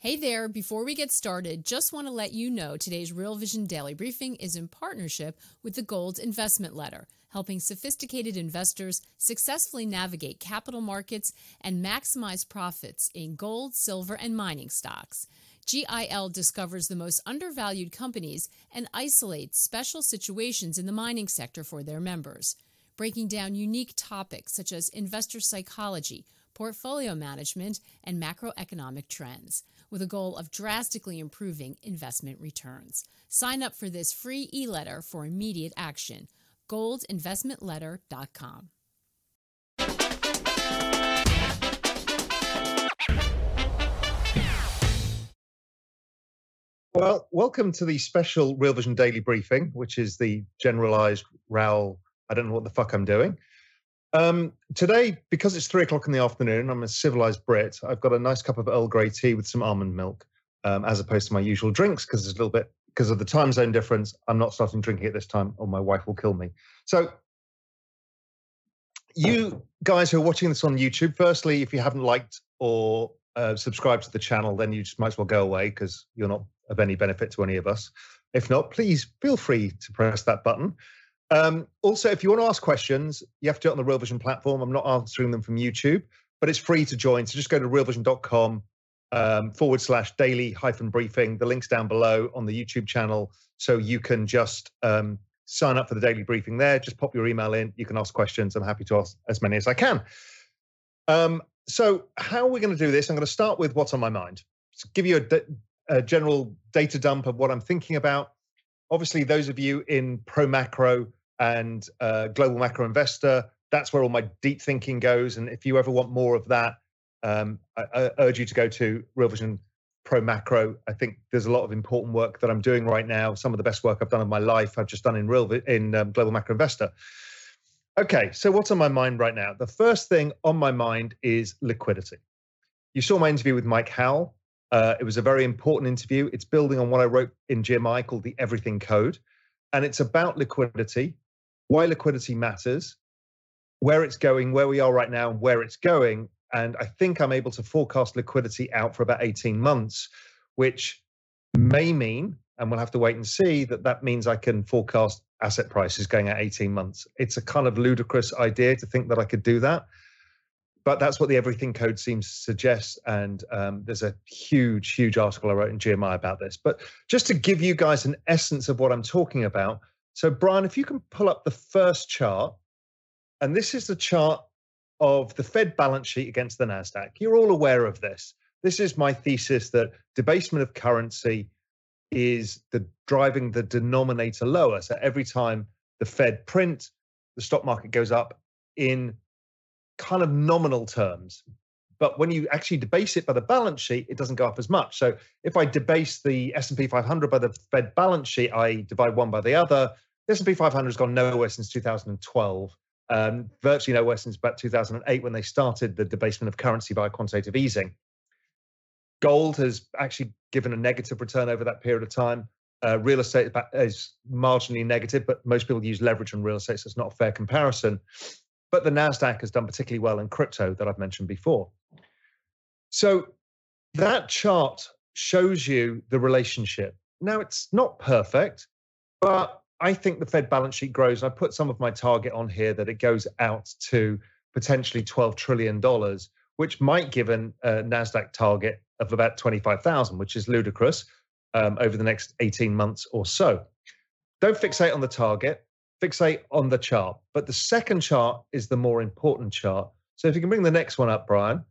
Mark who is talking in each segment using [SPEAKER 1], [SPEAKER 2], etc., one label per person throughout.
[SPEAKER 1] Hey there, before we get started, just want to let you know today's Real Vision Daily Briefing is in partnership with the Gold Investment Letter, helping sophisticated investors successfully navigate capital markets and maximize profits in gold, silver, and mining stocks. GIL discovers the most undervalued companies and isolates special situations in the mining sector for their members, breaking down unique topics such as investor psychology, portfolio management, and macroeconomic trends with a goal of drastically improving investment returns. Sign up for this free e letter for immediate action. goldinvestmentletter.com.
[SPEAKER 2] Well, welcome to the special Real Vision Daily Briefing, which is the generalized Raoul. I don't know what the fuck I'm doing. Um, today, because it's three o'clock in the afternoon, I'm a civilized Brit. I've got a nice cup of Earl Grey tea with some almond milk, um, as opposed to my usual drinks, because it's a little bit because of the time zone difference. I'm not starting drinking at this time, or my wife will kill me. So, you guys who are watching this on YouTube, firstly, if you haven't liked or uh, subscribed to the channel, then you just might as well go away because you're not of any benefit to any of us. If not, please feel free to press that button. Um, also, if you want to ask questions, you have to do it on the Real Vision platform. I'm not answering them from YouTube, but it's free to join. So just go to realvision.com um, forward slash daily hyphen briefing. The link's down below on the YouTube channel. So you can just um, sign up for the daily briefing there. Just pop your email in. You can ask questions. I'm happy to ask as many as I can. Um, so, how are we going to do this? I'm going to start with what's on my mind. Give you a general data dump of what I'm thinking about. Obviously, those of you in pro macro and uh, Global Macro Investor. That's where all my deep thinking goes. And if you ever want more of that, um, I, I, urge you to go to Real Vision Pro Macro. I think there's a lot of important work that I'm doing right now. Some of the best work I've done in my life, I've just done in Real in um, Global Macro Investor. Okay, so what's on my mind right now? The first thing on my mind is liquidity. You saw my interview with Mike Howell. Uh, it was a very important interview. It's building on what I wrote in GMI called the Everything Code. And it's about liquidity why liquidity matters, where it's going, where we are right now, and where it's going. And I think I'm able to forecast liquidity out for about 18 months, which may mean, and we'll have to wait and see, that that means I can forecast asset prices going at 18 months. It's a kind of ludicrous idea to think that I could do that. But that's what the Everything Code seems to suggest. And um, there's a huge, huge article I wrote in GMI about this. But just to give you guys an essence of what I'm talking about, so, Brian, if you can pull up the first chart, and this is the chart of the Fed balance sheet against the NASDAQ. You're all aware of this. This is my thesis that debasement of currency is the driving the denominator lower. So every time the Fed print, the stock market goes up in kind of nominal terms. But when you actually debase it by the balance sheet, it doesn't go up as much. So if I debase the S&P 500 by the Fed balance sheet, I divide one by the other, the S&P 500 has gone nowhere since 2012. Um, virtually nowhere since about 2008 when they started the debasement of currency by quantitative easing. Gold has actually given a negative return over that period of time. Uh, real estate is marginally negative, but most people use leverage on real estate, so it's not a fair comparison. But the NASDAQ has done particularly well in crypto that I've mentioned before. So that chart shows you the relationship. Now, it's not perfect, but I think the Fed balance sheet grows. I put some of my target on here that it goes out to potentially $12 trillion, which might give a NASDAQ target of about 25,000, which is ludicrous um, over the next 18 months or so. Don't fixate on the target, fixate on the chart. But the second chart is the more important chart. So if you can bring the next one up, Brian,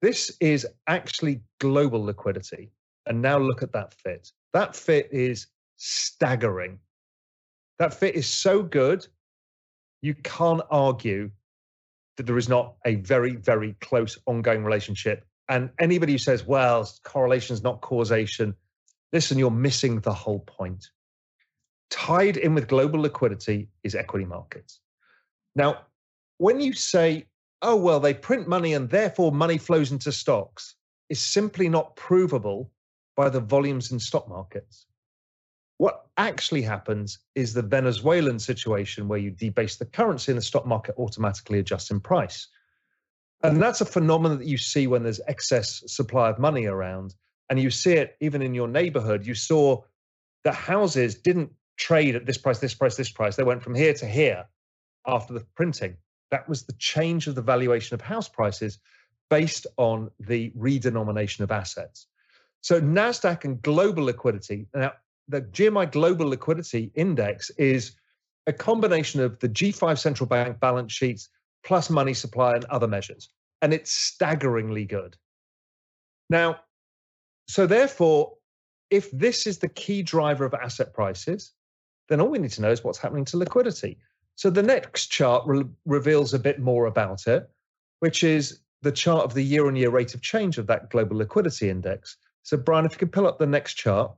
[SPEAKER 2] this is actually global liquidity. And now look at that fit. That fit is staggering. That fit is so good, you can't argue that there is not a very, very close ongoing relationship. And anybody who says, well, correlation is not causation, listen, you're missing the whole point. Tied in with global liquidity is equity markets. Now, when you say, oh, well, they print money and therefore money flows into stocks, is simply not provable by the volumes in stock markets. Actually happens is the Venezuelan situation where you debase the currency and the stock market automatically adjusts in price. And that's a phenomenon that you see when there's excess supply of money around. And you see it even in your neighborhood. You saw that houses didn't trade at this price, this price, this price. They went from here to here after the printing. That was the change of the valuation of house prices based on the redenomination of assets. So NASDAQ and global liquidity, now the GMI Global Liquidity Index is a combination of the G5 central bank balance sheets plus money supply and other measures. And it's staggeringly good. Now, so therefore, if this is the key driver of asset prices, then all we need to know is what's happening to liquidity. So the next chart re- reveals a bit more about it, which is the chart of the year on year rate of change of that global liquidity index. So, Brian, if you could pull up the next chart.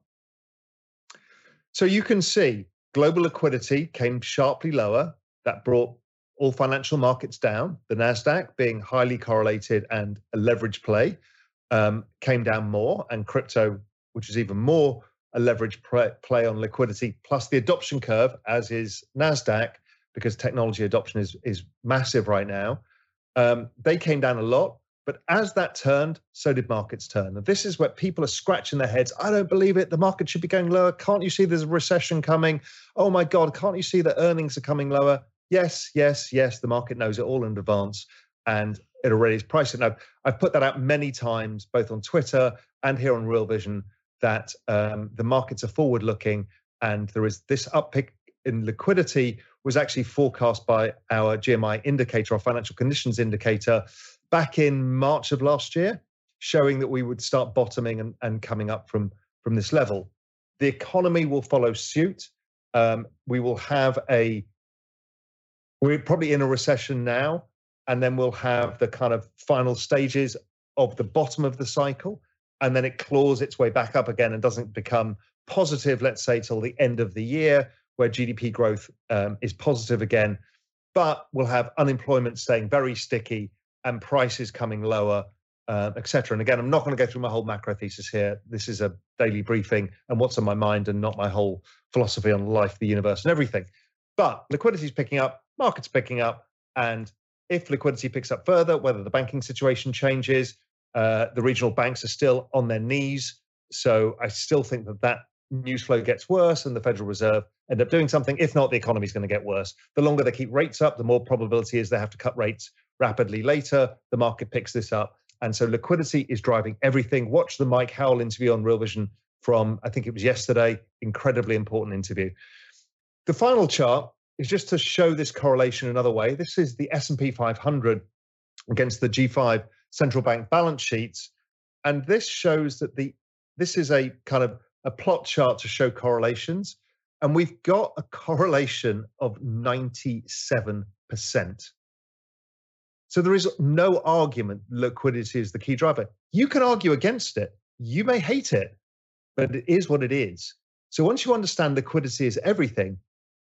[SPEAKER 2] So you can see global liquidity came sharply lower. That brought all financial markets down. The NASDAQ, being highly correlated and a leverage play, um, came down more, and crypto, which is even more a leverage play on liquidity, plus the adoption curve, as is NASDAQ, because technology adoption is, is massive right now. Um, they came down a lot. But as that turned, so did markets turn. And this is where people are scratching their heads. I don't believe it. The market should be going lower. Can't you see there's a recession coming? Oh my God, can't you see that earnings are coming lower? Yes, yes, yes. The market knows it all in advance and it already is pricing. I've, I've put that out many times, both on Twitter and here on Real Vision, that um, the markets are forward looking and there is this uptick in liquidity was actually forecast by our GMI indicator, our financial conditions indicator, back in March of last year, showing that we would start bottoming and, and coming up from, from this level. The economy will follow suit. Um, we will have a, we're probably in a recession now, and then we'll have the kind of final stages of the bottom of the cycle. And then it claws its way back up again and doesn't become positive, let's say, till the end of the year, where GDP growth um, is positive again. But we'll have unemployment staying very sticky and prices coming lower, uh, etc. And again, I'm not going to go through my whole macro thesis here. This is a daily briefing and what's on my mind, and not my whole philosophy on life, the universe, and everything. But liquidity is picking up, markets picking up, and if liquidity picks up further, whether the banking situation changes, uh, the regional banks are still on their knees. So I still think that that news flow gets worse and the Federal Reserve end up doing something. If not, the economy is going to get worse. The longer they keep rates up, the more probability is they have to cut rates rapidly later. The market picks this up. And so liquidity is driving everything. Watch the Mike Howell interview on Real Vision from, I think it was yesterday, incredibly important interview. The final chart is just to show this correlation another way. This is the S&P 500 against the G5 central bank balance sheets. And this shows that the this is a kind of a plot chart to show correlations. And we've got a correlation of 97%. So there is no argument liquidity is the key driver. You can argue against it. You may hate it, but it is what it is. So once you understand liquidity is everything,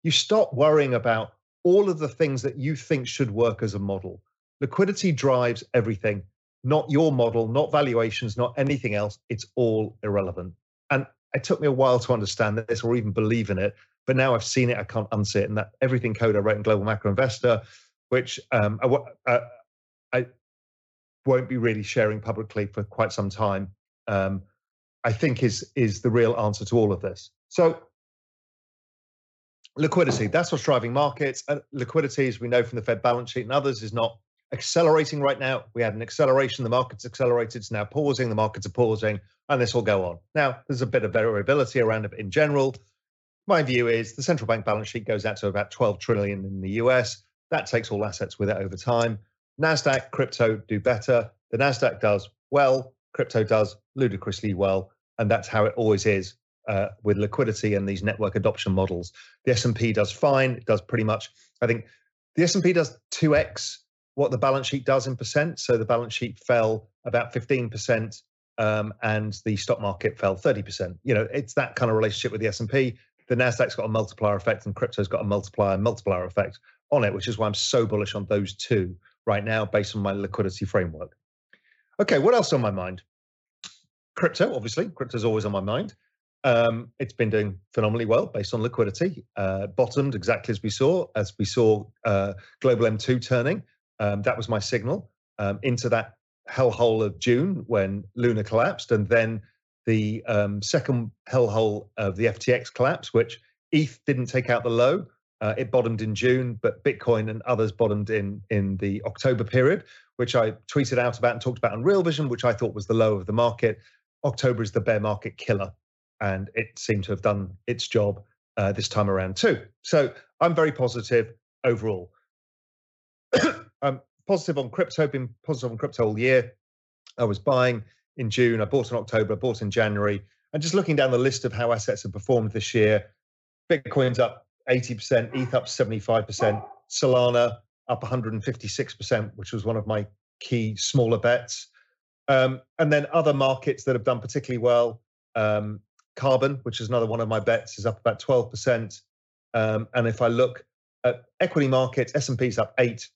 [SPEAKER 2] you stop worrying about all of the things that you think should work as a model. Liquidity drives everything, not your model, not valuations, not anything else. It's all irrelevant. And it took me a while to understand this or even believe in it, but now I've seen it, I can't unsee it. And that everything code I wrote in Global Macro Investor which um, I, uh, I, won't be really sharing publicly for quite some time. Um, I think is is the real answer to all of this. So liquidity, that's what's driving markets. Uh, liquidity, as we know from the Fed balance sheet and others, is not accelerating right now. We had an acceleration, the market's accelerated, it's now pausing, the markets are pausing, and this will go on. Now, there's a bit of variability around it in general. My view is the central bank balance sheet goes out to about 12 trillion in the US. That takes all assets with it over time. NASDAQ, crypto do better. The NASDAQ does well, crypto does ludicrously well. And that's how it always is uh, with liquidity and these network adoption models. The S&P does fine. It does pretty much, I think the S&P does 2x what the balance sheet does in percent. So the balance sheet fell about 15% um, and the stock market fell 30%. You know, it's that kind of relationship with the S&P. The Nasdaq's got a multiplier effect and crypto's got a multiplier multiplier effect on it, which is why I'm so bullish on those two right now based on my liquidity framework. Okay, what else on my mind? Crypto, obviously. Crypto is always on my mind. Um, it's been doing phenomenally well based on liquidity. Uh, bottomed exactly as we saw, as we saw uh, Global M2 turning. Um, that was my signal um, into that hellhole of June when Luna collapsed. And then the um, second hellhole of the FTX collapse, which ETH didn't take out the low. Uh, it bottomed in June, but Bitcoin and others bottomed in in the October period, which I tweeted out about and talked about on Real Vision, which I thought was the low of the market. October is the bear market killer, and it seemed to have done its job uh, this time around too. So I'm very positive overall. I'm positive on crypto, been positive on crypto all year. I was buying in June, I bought in October, I bought in January. And just looking down the list of how assets have performed this year, Bitcoin's up 80%, ETH up 75%, Solana up 156%, which was one of my key smaller bets. Um, and then other markets that have done particularly well, um, carbon, which is another one of my bets, is up about 12%. Um, and if I look at equity markets, S&P is up 8,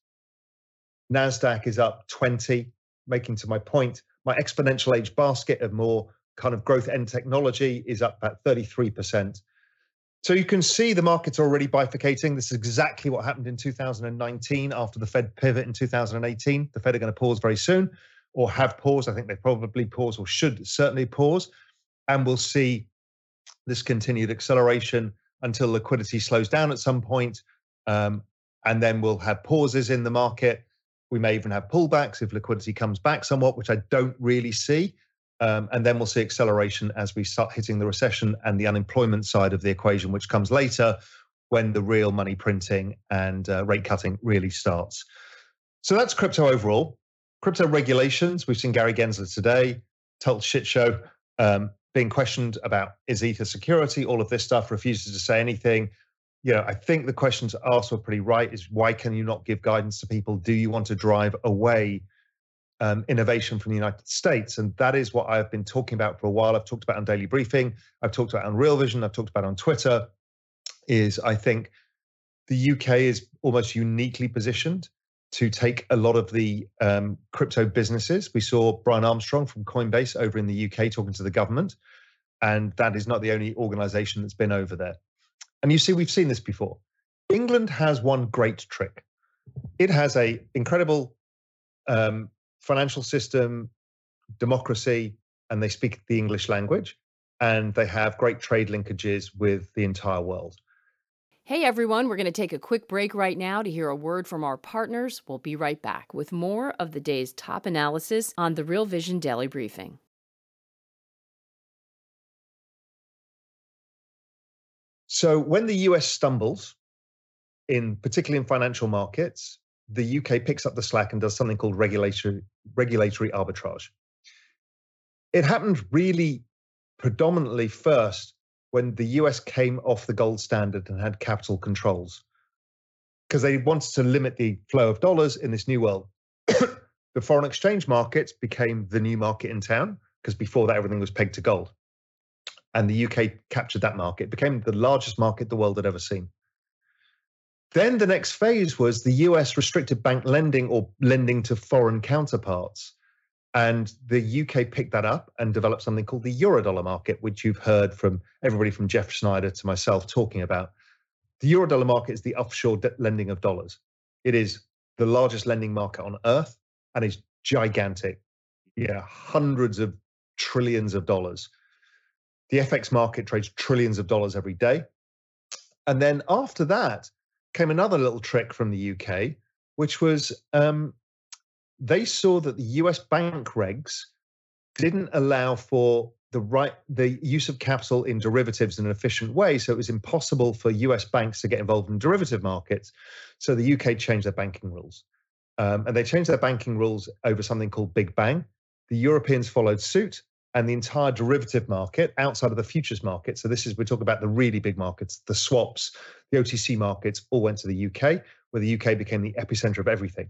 [SPEAKER 2] NASDAQ is up 20, making to my point, my exponential age basket of more kind of growth end technology is up about 33%. So you can see the markets already bifurcating. This is exactly what happened in 2019 after the Fed pivot in 2018. The Fed are going to pause very soon or have paused. I think they probably pause or should certainly pause. And we'll see this continued acceleration until liquidity slows down at some point. Um, and then we'll have pauses in the market. We may even have pullbacks if liquidity comes back somewhat, which I don't really see. Um, and then we'll see acceleration as we start hitting the recession and the unemployment side of the equation, which comes later when the real money printing and uh, rate cutting really starts. So that's crypto overall. Crypto regulations, we've seen Gary Gensler today, told shit show, um, being questioned about is Ether security, all of this stuff, refuses to say anything. You know, I think the questions asked were pretty right is why can you not give guidance to people? Do you want to drive away um, innovation from the United States. And that is what I've been talking about for a while. I've talked about on Daily Briefing, I've talked about on Real Vision, I've talked about on Twitter. Is I think the UK is almost uniquely positioned to take a lot of the um, crypto businesses. We saw Brian Armstrong from Coinbase over in the UK talking to the government, and that is not the only organization that's been over there. And you see, we've seen this before. England has one great trick. It has a incredible um, financial system, democracy, and they speak the English language, and they have great trade linkages with the entire world.
[SPEAKER 1] Hey everyone, we're going to take a quick break right now to hear a word from our partners. We'll be right back with more of the day's top analysis on the Real Vision Daily Briefing.
[SPEAKER 2] So, when the US stumbles, in particularly in financial markets, the UK picks up the slack and does something called regulatory regulatory arbitrage. It happened really predominantly first when the US came off the gold standard and had capital controls because they wanted to limit the flow of dollars in this new world. the foreign exchange markets became the new market in town because before that everything was pegged to gold. And the UK captured that market, it became the largest market the world had ever seen. Then the next phase was the US restricted bank lending or lending to foreign counterparts. And the UK picked that up and developed something called the Eurodollar market, which you've heard from everybody from Jeff Snider to myself talking about. The Eurodollar market is the offshore lending of dollars. It is the largest lending market on earth and is gigantic. Yeah, hundreds of trillions of dollars. The FX market trades trillions of dollars every day. And then after that, came another little trick from the UK, which was um, they saw that the US bank regs didn't allow for the right the use of capital in derivatives in an efficient way so it was impossible for US banks to get involved in derivative markets. So the UK changed their banking rules. Um, and they changed their banking rules over something called Big Bang. The Europeans followed suit and the entire derivative market outside of the futures market. So this is we're talking about the really big markets, the swaps, the OTC markets, all went to the UK, where the UK became the epicenter of everything.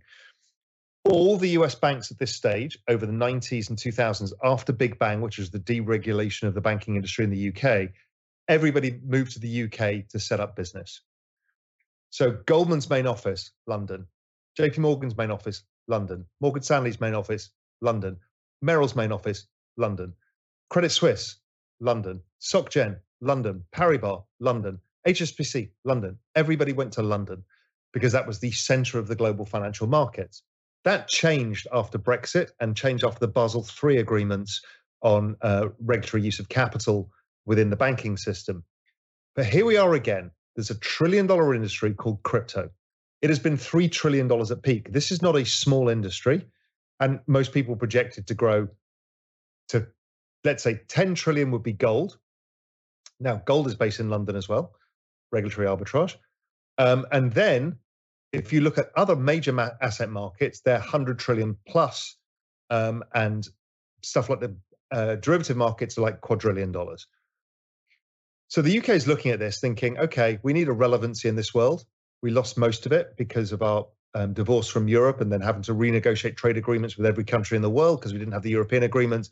[SPEAKER 2] All the US banks at this stage over the 90s and 2000s, after Big Bang, which was the deregulation of the banking industry in the UK, everybody moved to the UK to set up business. So Goldman's main office, London. JP Morgan's main office, London. Morgan Stanley's main office, London. Merrill's main office, London. Credit Suisse, London. SocGen, London. Paribas, London. HSBC, London. Everybody went to London because that was the center of the global financial markets. That changed after Brexit and changed after the Basel III agreements on uh, regulatory use of capital within the banking system. But here we are again. There's a trillion dollar industry called crypto. It has been $3 trillion at peak. This is not a small industry. And most people projected to grow to, let's say, 10 trillion would be gold. Now, gold is based in London as well, regulatory arbitrage. Um, and then if you look at other major ma- asset markets, they're 100 trillion plus, um, and stuff like the uh, derivative markets are like quadrillion dollars. So the UK is looking at this thinking, okay, we need a relevancy in this world. We lost most of it because of our um, divorce from Europe and then having to renegotiate trade agreements with every country in the world because we didn't have the European agreement,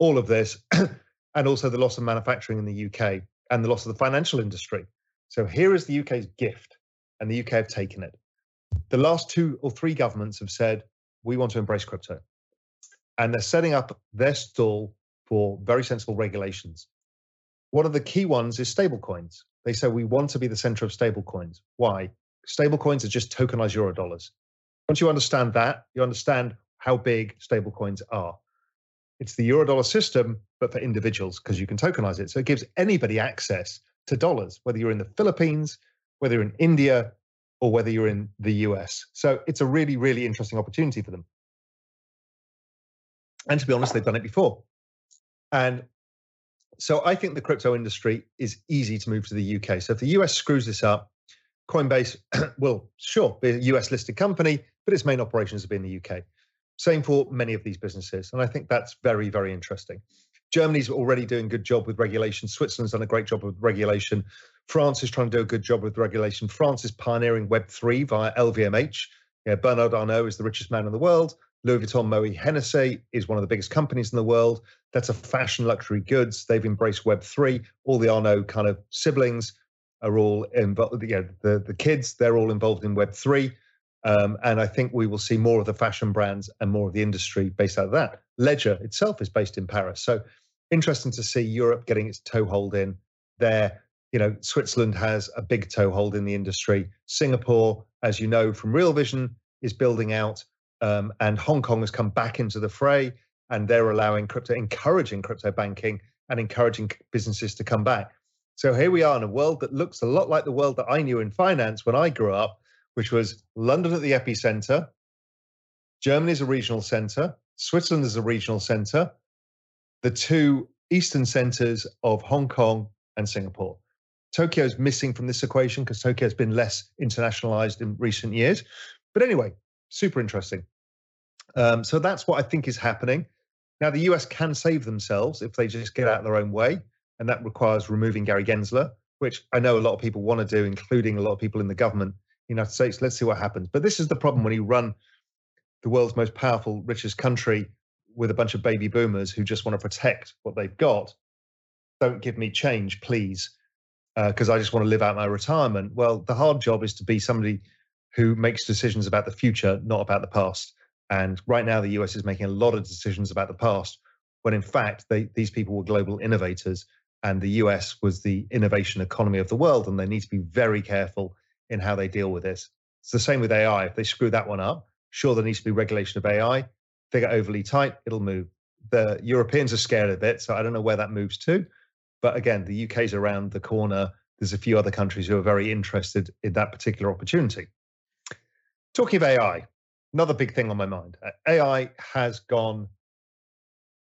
[SPEAKER 2] all of this, and also the loss of manufacturing in the UK and the loss of the financial industry. So here is the UK's gift, and the UK have taken it. The last two or three governments have said, we want to embrace crypto. And they're setting up their stall for very sensible regulations. One of the key ones is stablecoins. They say we want to be the center of stablecoins. Why? Stablecoins are just tokenized euro dollars. Once you understand that, you understand how big stablecoins are. It's the euro dollar system, but for individuals because you can tokenize it. So it gives anybody access to dollars, whether you're in the Philippines, whether you're in India, or whether you're in the US. So it's a really, really interesting opportunity for them. And to be honest, they've done it before. And so I think the crypto industry is easy to move to the UK. So if the US screws this up, Coinbase will, sure, be a US listed company, but its main operations will be in the UK. Same for many of these businesses. And I think that's very, very interesting. Germany's already doing a good job with regulation. Switzerland's done a great job with regulation. France is trying to do a good job with regulation. France is pioneering Web3 via LVMH. Bernard Arnault is the richest man in the world. Louis Vuitton Moet Hennessy is one of the biggest companies in the world. That's a fashion luxury goods. They've embraced Web3. All the Arnault kind of siblings are all involved. The, the kids, they're all involved in Web3. Um, and I think we will see more of the fashion brands and more of the industry based out of that. Ledger itself is based in Paris. So interesting to see Europe getting its toehold in there. You know, Switzerland has a big toehold in the industry. Singapore, as you know from Real Vision, is building out um, and Hong Kong has come back into the fray, and they're allowing crypto, encouraging crypto banking, and encouraging businesses to come back. So here we are in a world that looks a lot like the world that I knew in finance when I grew up, which was London at the epicenter, Germany is a regional center, Switzerland is a regional center, the two eastern centers of Hong Kong and Singapore. Tokyo's missing from this equation because Tokyo's been less internationalized in recent years. But anyway, super interesting. Um, so that's what I think is happening. Now, the US can save themselves if they just get out of their own way. And that requires removing Gary Gensler, which I know a lot of people want to do, including a lot of people in the government United States. Let's see what happens. But this is the problem when you run the world's most powerful, richest country with a bunch of baby boomers who just want to protect what they've got. Don't give me change, please, because uh, I just want to live out my retirement. Well, the hard job is to be somebody who makes decisions about the future, not about the past. And right now, the US is making a lot of decisions about the past, when in fact, they, these people were global innovators, and the US was the innovation economy of the world, and they need to be very careful in how they deal with this. It's the same with AI. If they screw that one up, sure, there needs to be regulation of AI. If they get overly tight, it'll move. The Europeans are scared of it, so I don't know where that moves to. But again, the UK's around the corner. There's a few other countries who are very interested in that particular opportunity. Talking of AI, another big thing on my mind. AI has gone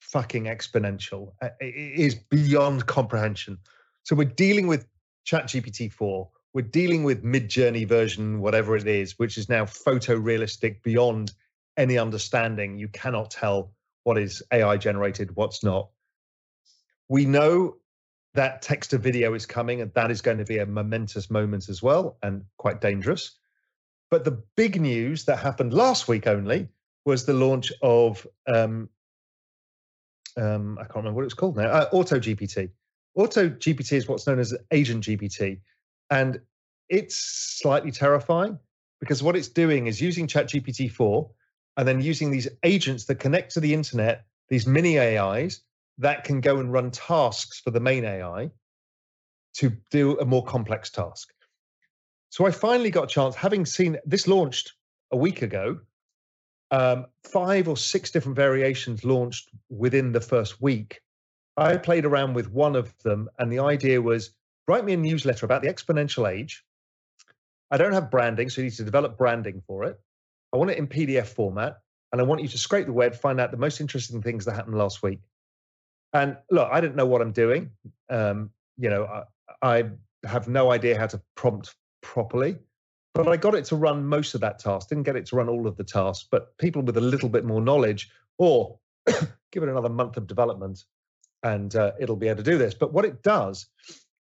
[SPEAKER 2] fucking exponential. It is beyond comprehension. So we're dealing with ChatGPT 4. We're dealing with Midjourney version, whatever it is, which is now photorealistic beyond any understanding. You cannot tell what is AI generated, what's not. We know that text to video is coming, and that is going to be a momentous moment as well, and quite dangerous. But the big news that happened last week only was the launch of um, um, I can't remember what it's called now. Uh, Auto GPT. Auto GPT is what's known as Agent GPT, and it's slightly terrifying because what it's doing is using ChatGPT four and then using these agents that connect to the internet, these mini AIs that can go and run tasks for the main AI to do a more complex task. So I finally got a chance, having seen this launched a week ago, um, five or six different variations launched within the first week I played around with one of them, and the idea was write me a newsletter about the exponential age. I don't have branding, so you need to develop branding for it. I want it in PDF format, and I want you to scrape the web, find out the most interesting things that happened last week. And look, I didn't know what I'm doing. Um, you know, I, I have no idea how to prompt properly, but I got it to run most of that task. Didn't get it to run all of the tasks, but people with a little bit more knowledge, or give it another month of development, and uh, it'll be able to do this. But what it does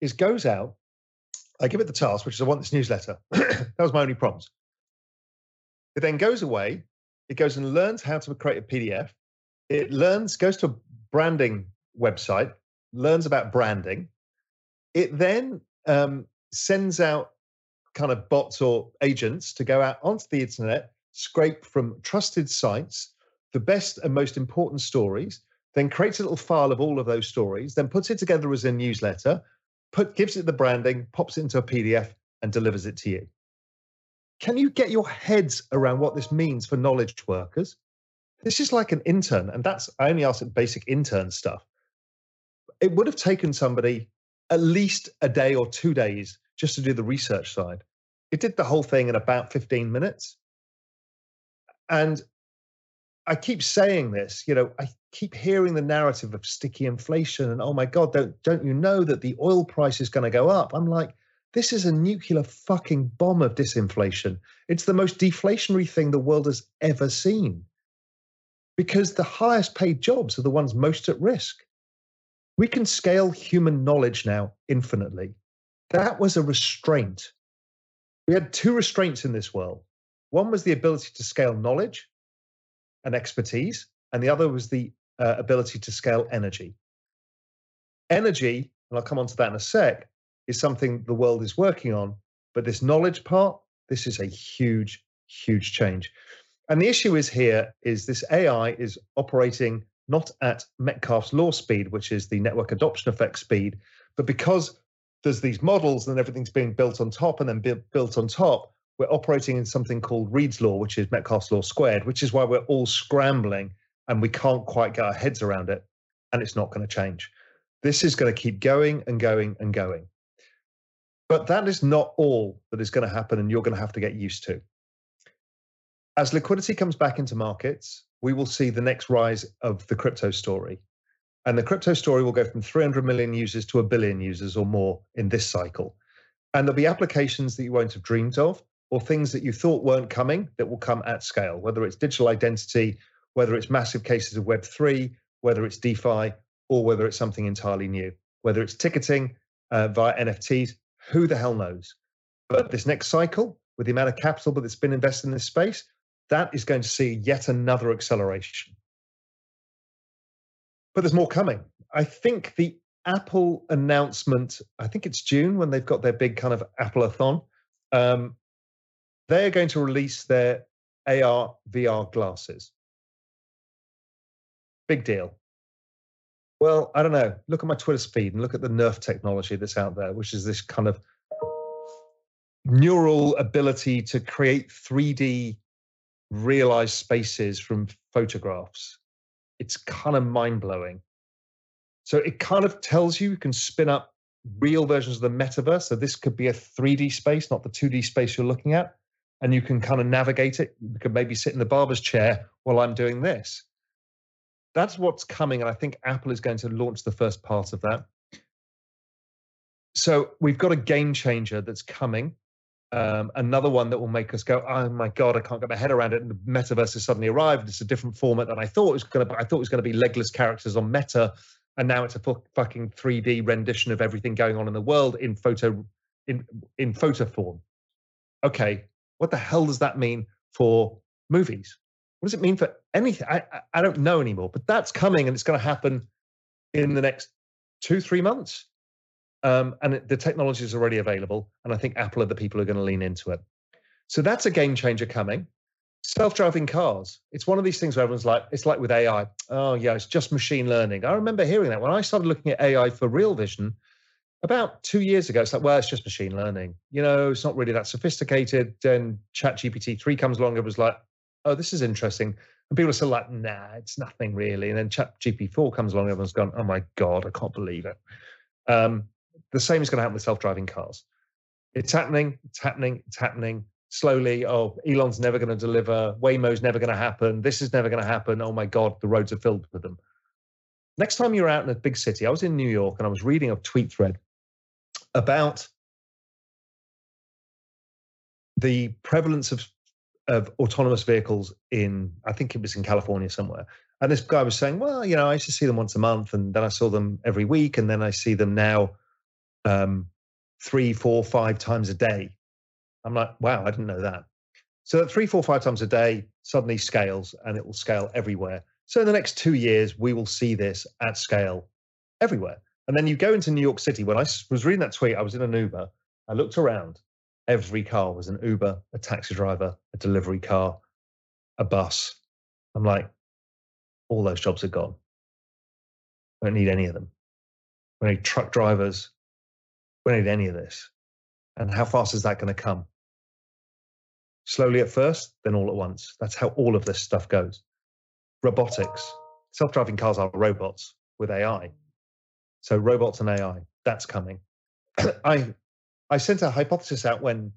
[SPEAKER 2] is goes out. I give it the task, which is I want this newsletter. that was my only prompt. It then goes away. It goes and learns how to create a PDF. It learns, goes to a branding website, learns about branding. It then um, sends out kind of bots or agents to go out onto the internet, scrape from trusted sites the best and most important stories, then creates a little file of all of those stories, then puts it together as a newsletter, put gives it the branding, pops it into a PDF, and delivers it to you. Can you get your heads around what this means for knowledge workers? This is like an intern, and that's I only asked basic intern stuff. It would have taken somebody at least a day or two days just to do the research side. It did the whole thing in about 15 minutes. And I keep saying this, you know, I keep hearing the narrative of sticky inflation and oh my God, don't don't you know that the oil price is going to go up? I'm like, this is a nuclear fucking bomb of disinflation. It's the most deflationary thing the world has ever seen. Because the highest paid jobs are the ones most at risk. We can scale human knowledge now infinitely. That was a restraint. We had two restraints in this world. One was the ability to scale knowledge and expertise, and the other was the uh, ability to scale energy. Energy, and I'll come on to that in a sec, is something the world is working on. But this knowledge part, this is a huge, huge change. And the issue is here is this AI is operating not at Metcalfe's law speed, which is the network adoption effect speed, but because there's these models and everything's being built on top and then built on top, we're operating in something called Reed's law, which is Metcalfe's law squared, which is why we're all scrambling and we can't quite get our heads around it. And it's not going to change. This is going to keep going and going and going. But that is not all that is going to happen, and you're going to have to get used to. As liquidity comes back into markets, we will see the next rise of the crypto story. And the crypto story will go from 300 million users to a billion users or more in this cycle. And there'll be applications that you won't have dreamed of, or things that you thought weren't coming that will come at scale, whether it's digital identity, whether it's massive cases of Web3, whether it's DeFi, or whether it's something entirely new, whether it's ticketing uh, via NFTs, who the hell knows? But this next cycle, with the amount of capital that's been invested in this space, that is going to see yet another acceleration. But there's more coming. I think the Apple announcement, I think it's June when they've got their big kind of Apple-a-thon. Um, they're going to release their AR VR glasses. Big deal. Well, I don't know. Look at my Twitter feed and look at the NeRF technology that's out there, which is this kind of neural ability to create 3D realized spaces from photographs. It's kind of mind blowing. So it kind of tells you you can spin up real versions of the metaverse. So this could be a 3D space, not the 2D space you're looking at. And you can kind of navigate it. You could maybe sit in the barber's chair while I'm doing this that's what's coming. And I think Apple is going to launch the first part of that. So we've got a game changer that's coming. Um, another one that will make us go, oh my god, I can't get my head around it. And the metaverse has suddenly arrived. It's a different format than I thought it was going to. I thought it was going to be legless characters on Meta, and now it's a fucking 3D rendition of everything going on in the world in photo in in photo form. Okay, what the hell does that mean for movies? What does it mean for anything? I, I don't know anymore, but that's coming and it's going to happen in the next two, three months. Um, and it, the technology is already available. And I think Apple are the people who are going to lean into it. So that's a game changer coming. Self-driving cars. It's one of these things where everyone's like, it's like with AI. Oh yeah, it's just machine learning. I remember hearing that when I started looking at AI for real vision about two years ago. It's like, well, it's just machine learning. You know, it's not really that sophisticated. Then ChatGPT 3 comes along. It was like, oh, this is interesting. And people are still like, nah, it's nothing really. And then ChatGPT 4 comes along, everyone's gone, oh my God, I can't believe it. Um, the same is going to happen with self-driving cars. It's happening, it's happening, it's happening slowly. Oh, Elon's never going to deliver. Waymo's never going to happen. This is never going to happen. Oh my God, the roads are filled with them. Next time you're out in a big city, I was in New York and I was reading a tweet thread about the prevalence of of autonomous vehicles in I think it was in California somewhere. And this guy was saying, well, you know, I used to see them once a month, and then I saw them every week, and then I see them now um, three, four, five times a day. I'm like, wow, I didn't know that. So that three, four, five times a day suddenly scales, and it will scale everywhere. So in the next two years, we will see this at scale everywhere. And then you go into New York City. When I was reading that tweet, I was in an Uber. I looked around, every car was an Uber, a taxi driver, a delivery car, a bus. I'm like, all those jobs are gone. I don't need any of them. We need truck drivers. We need any of this. And how fast is that going to come? Slowly at first, then all at once. That's how all of this stuff goes. Robotics. Self driving cars are robots with AI. So, robots and AI, that's coming. I I sent a hypothesis out when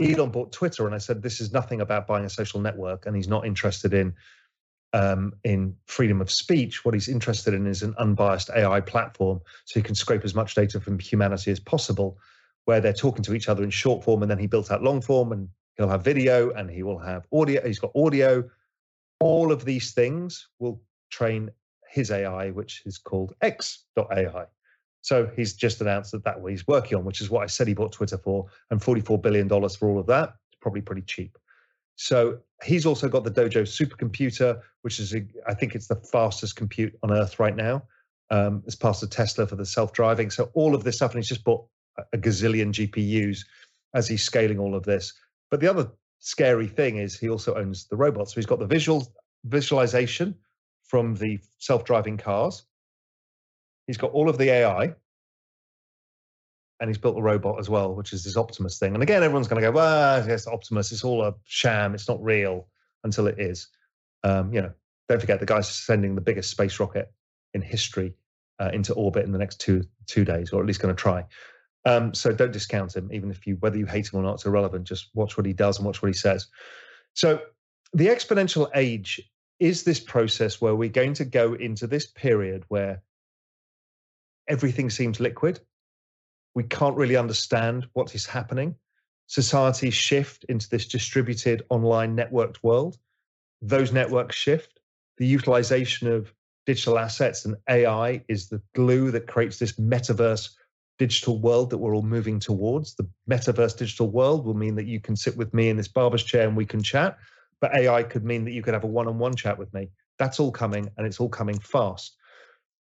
[SPEAKER 2] Elon bought Twitter, and I said this is nothing about buying a social network, and he's not interested in um, in freedom of speech. What he's interested in is an unbiased AI platform, so he can scrape as much data from humanity as possible, where they're talking to each other in short form, and then he built out long form, and he'll have video, and he will have audio. He's got audio. All of these things will train his AI, which is called X.AI. So he's just announced that that's what he's working on, which is what I said he bought Twitter for, and $44 billion for all of that. It's probably pretty cheap. So he's also got the Dojo supercomputer, which is, a, I think it's the fastest compute on earth right now, um, as part of Tesla for the self-driving. So all of this stuff, and he's just bought a gazillion GPUs as he's scaling all of this. But the other scary thing is he also owns the robots. So he's got the visual visualization from the self-driving cars. He's got all of the AI, and he's built a robot as well, which is this Optimus thing. And again, everyone's going to go, "Well, yes, Optimus. It's all a sham. It's not real." Until it is. Um, you know, don't forget the guy's sending the biggest space rocket in history uh, into orbit in the next two two days, or at least going to try. Um, so don't discount him, even if you whether you hate him or not, it's irrelevant. Just watch what he does and watch what he says. So the exponential age is this process where we're going to go into this period where everything seems liquid. We can't really understand what is happening. Societies shift into this distributed online networked world. Those networks shift. The utilization of digital assets and AI is the glue that creates this metaverse digital world that we're all moving towards. The metaverse digital world will mean that you can sit with me in this barber's chair and we can chat, but AI could mean that you could have a one on one chat with me. That's all coming and it's all coming fast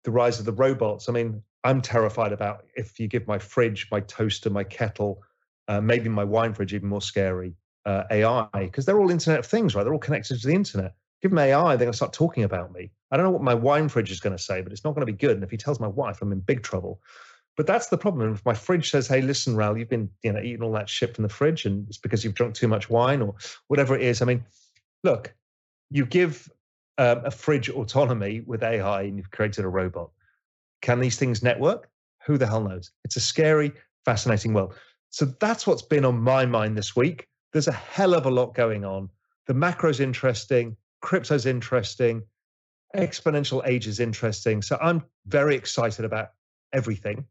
[SPEAKER 2] the rise of the robots. I mean, I'm terrified about if you give my fridge, my toaster, my kettle, uh, maybe my wine fridge, even more scary, uh, AI, because they're all Internet of Things, right? They're all connected to the internet. Give them AI, they're going to start talking about me. I don't know what my wine fridge is going to say, but it's not going to be good. And if he tells my wife, I'm in big trouble. But that's the problem. If my fridge says, "Hey, listen, Raoul, you've been you know eating all that shit from the fridge, and it's because you've drunk too much wine or whatever it is," I mean, look, you give um, a fridge autonomy with AI and you've created a robot. Can these things network? Who the hell knows? It's a scary, fascinating world. So that's what's been on my mind this week. There's a hell of a lot going on. The macro's interesting, crypto's interesting, exponential age is interesting. So I'm very excited about everything,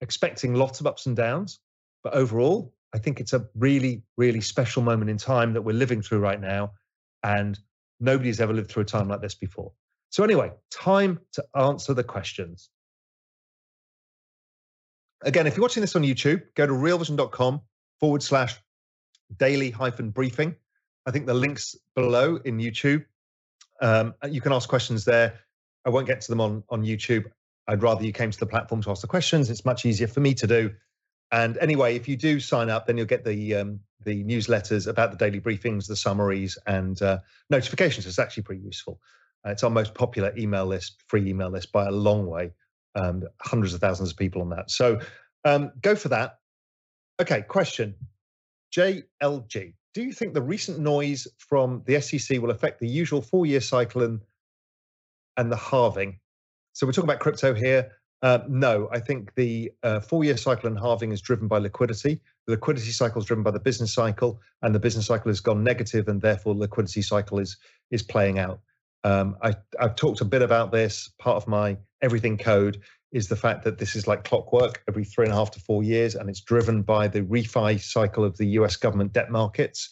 [SPEAKER 2] expecting lots of ups and downs. But overall, I think it's a really, really special moment in time that we're living through right now. And Nobody's ever lived through a time like this before. So, anyway, time to answer the questions. Again, if you're watching this on YouTube, go to realvision.com forward slash daily hyphen briefing. I think the links below in YouTube. Um, you can ask questions there. I won't get to them on, on YouTube. I'd rather you came to the platform to ask the questions. It's much easier for me to do. And anyway, if you do sign up, then you'll get the um, the newsletters about the daily briefings, the summaries, and uh, notifications. It's actually pretty useful. Uh, it's our most popular email list, free email list by a long way. Um, hundreds of thousands of people on that. So um, go for that. Okay, question. JLG. do you think the recent noise from the SEC will affect the usual four-year cycle and and the halving? So we're talking about crypto here. Uh, no, I think the uh, four-year cycle and halving is driven by liquidity. The liquidity cycle is driven by the business cycle, and the business cycle has gone negative, and therefore the liquidity cycle is is playing out. Um, I, I've talked a bit about this. Part of my everything code is the fact that this is like clockwork every three and a half to four years, and it's driven by the refi cycle of the US government debt markets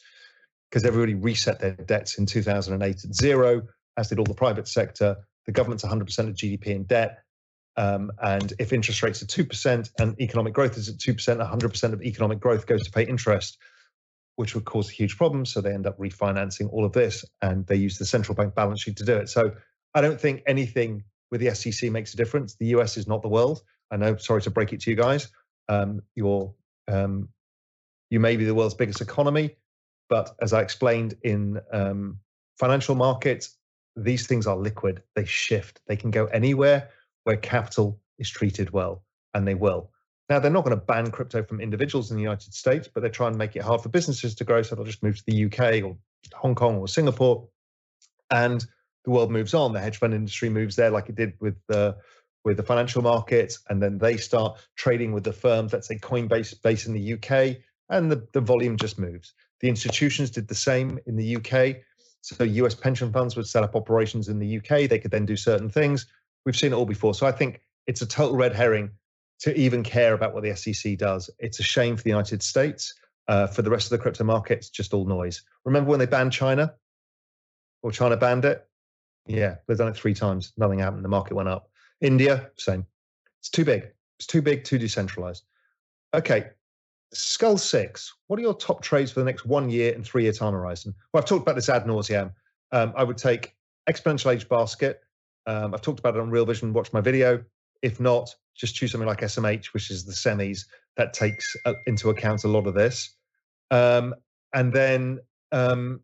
[SPEAKER 2] because everybody reset their debts in 2008 at zero, as did all the private sector. The government's 100% of GDP in debt. Um, and if interest rates are 2% and economic growth is at 2%, 100% of economic growth goes to pay interest, which would cause a huge problem. So they end up refinancing all of this and they use the central bank balance sheet to do it. So I don't think anything with the SEC makes a difference. The US is not the world. I know, sorry to break it to you guys. Um, you're, um, you may be the world's biggest economy, but as I explained in um, financial markets, these things are liquid. They shift. They can go anywhere where capital is treated well, and they will. Now, they're not going to ban crypto from individuals in the United States, but they're trying to make it hard for businesses to grow. So they'll just move to the UK or Hong Kong or Singapore. And the world moves on. The hedge fund industry moves there, like it did with the with the financial markets, and then they start trading with the firms. Let's say Coinbase, based in the UK, and the, the volume just moves. The institutions did the same in the UK. So US pension funds would set up operations in the UK. They could then do certain things. We've seen it all before. So I think it's a total red herring to even care about what the SEC does. It's a shame for the United States. Uh, for the rest of the crypto market, it's just all noise. Remember when they banned China? Or China banned it? Yeah, they've done it three times. Nothing happened. The market went up. India, same. It's too big. It's too big, too decentralized. Okay, Skull Six. What are your top trades for the next one year and three year time horizon? Well, I've talked about this ad nauseam. Um, I would take Exponential Age Basket. Um, I've talked about it on Real Vision. Watch my video. If not, just choose something like SMH, which is the semis that takes uh, into account a lot of this. Um, and then um,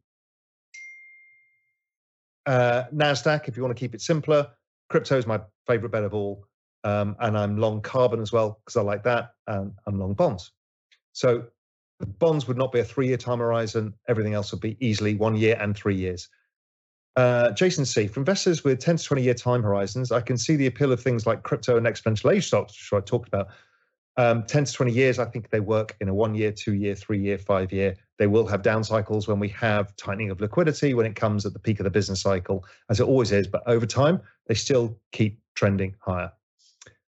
[SPEAKER 2] uh, NASDAQ, if you want to keep it simpler. Crypto is my favorite bet of all. Um, and I'm long carbon as well because I like that. And I'm long bonds. So bonds would not be a three year time horizon. Everything else would be easily one year and three years. Uh, Jason C. For investors with 10 to 20 year time horizons, I can see the appeal of things like crypto and exponential age stocks, which I talked about. Um, 10 to 20 years, I think they work in a one year, two year, three year, five year. They will have down cycles when we have tightening of liquidity, when it comes at the peak of the business cycle, as it always is. But over time, they still keep trending higher.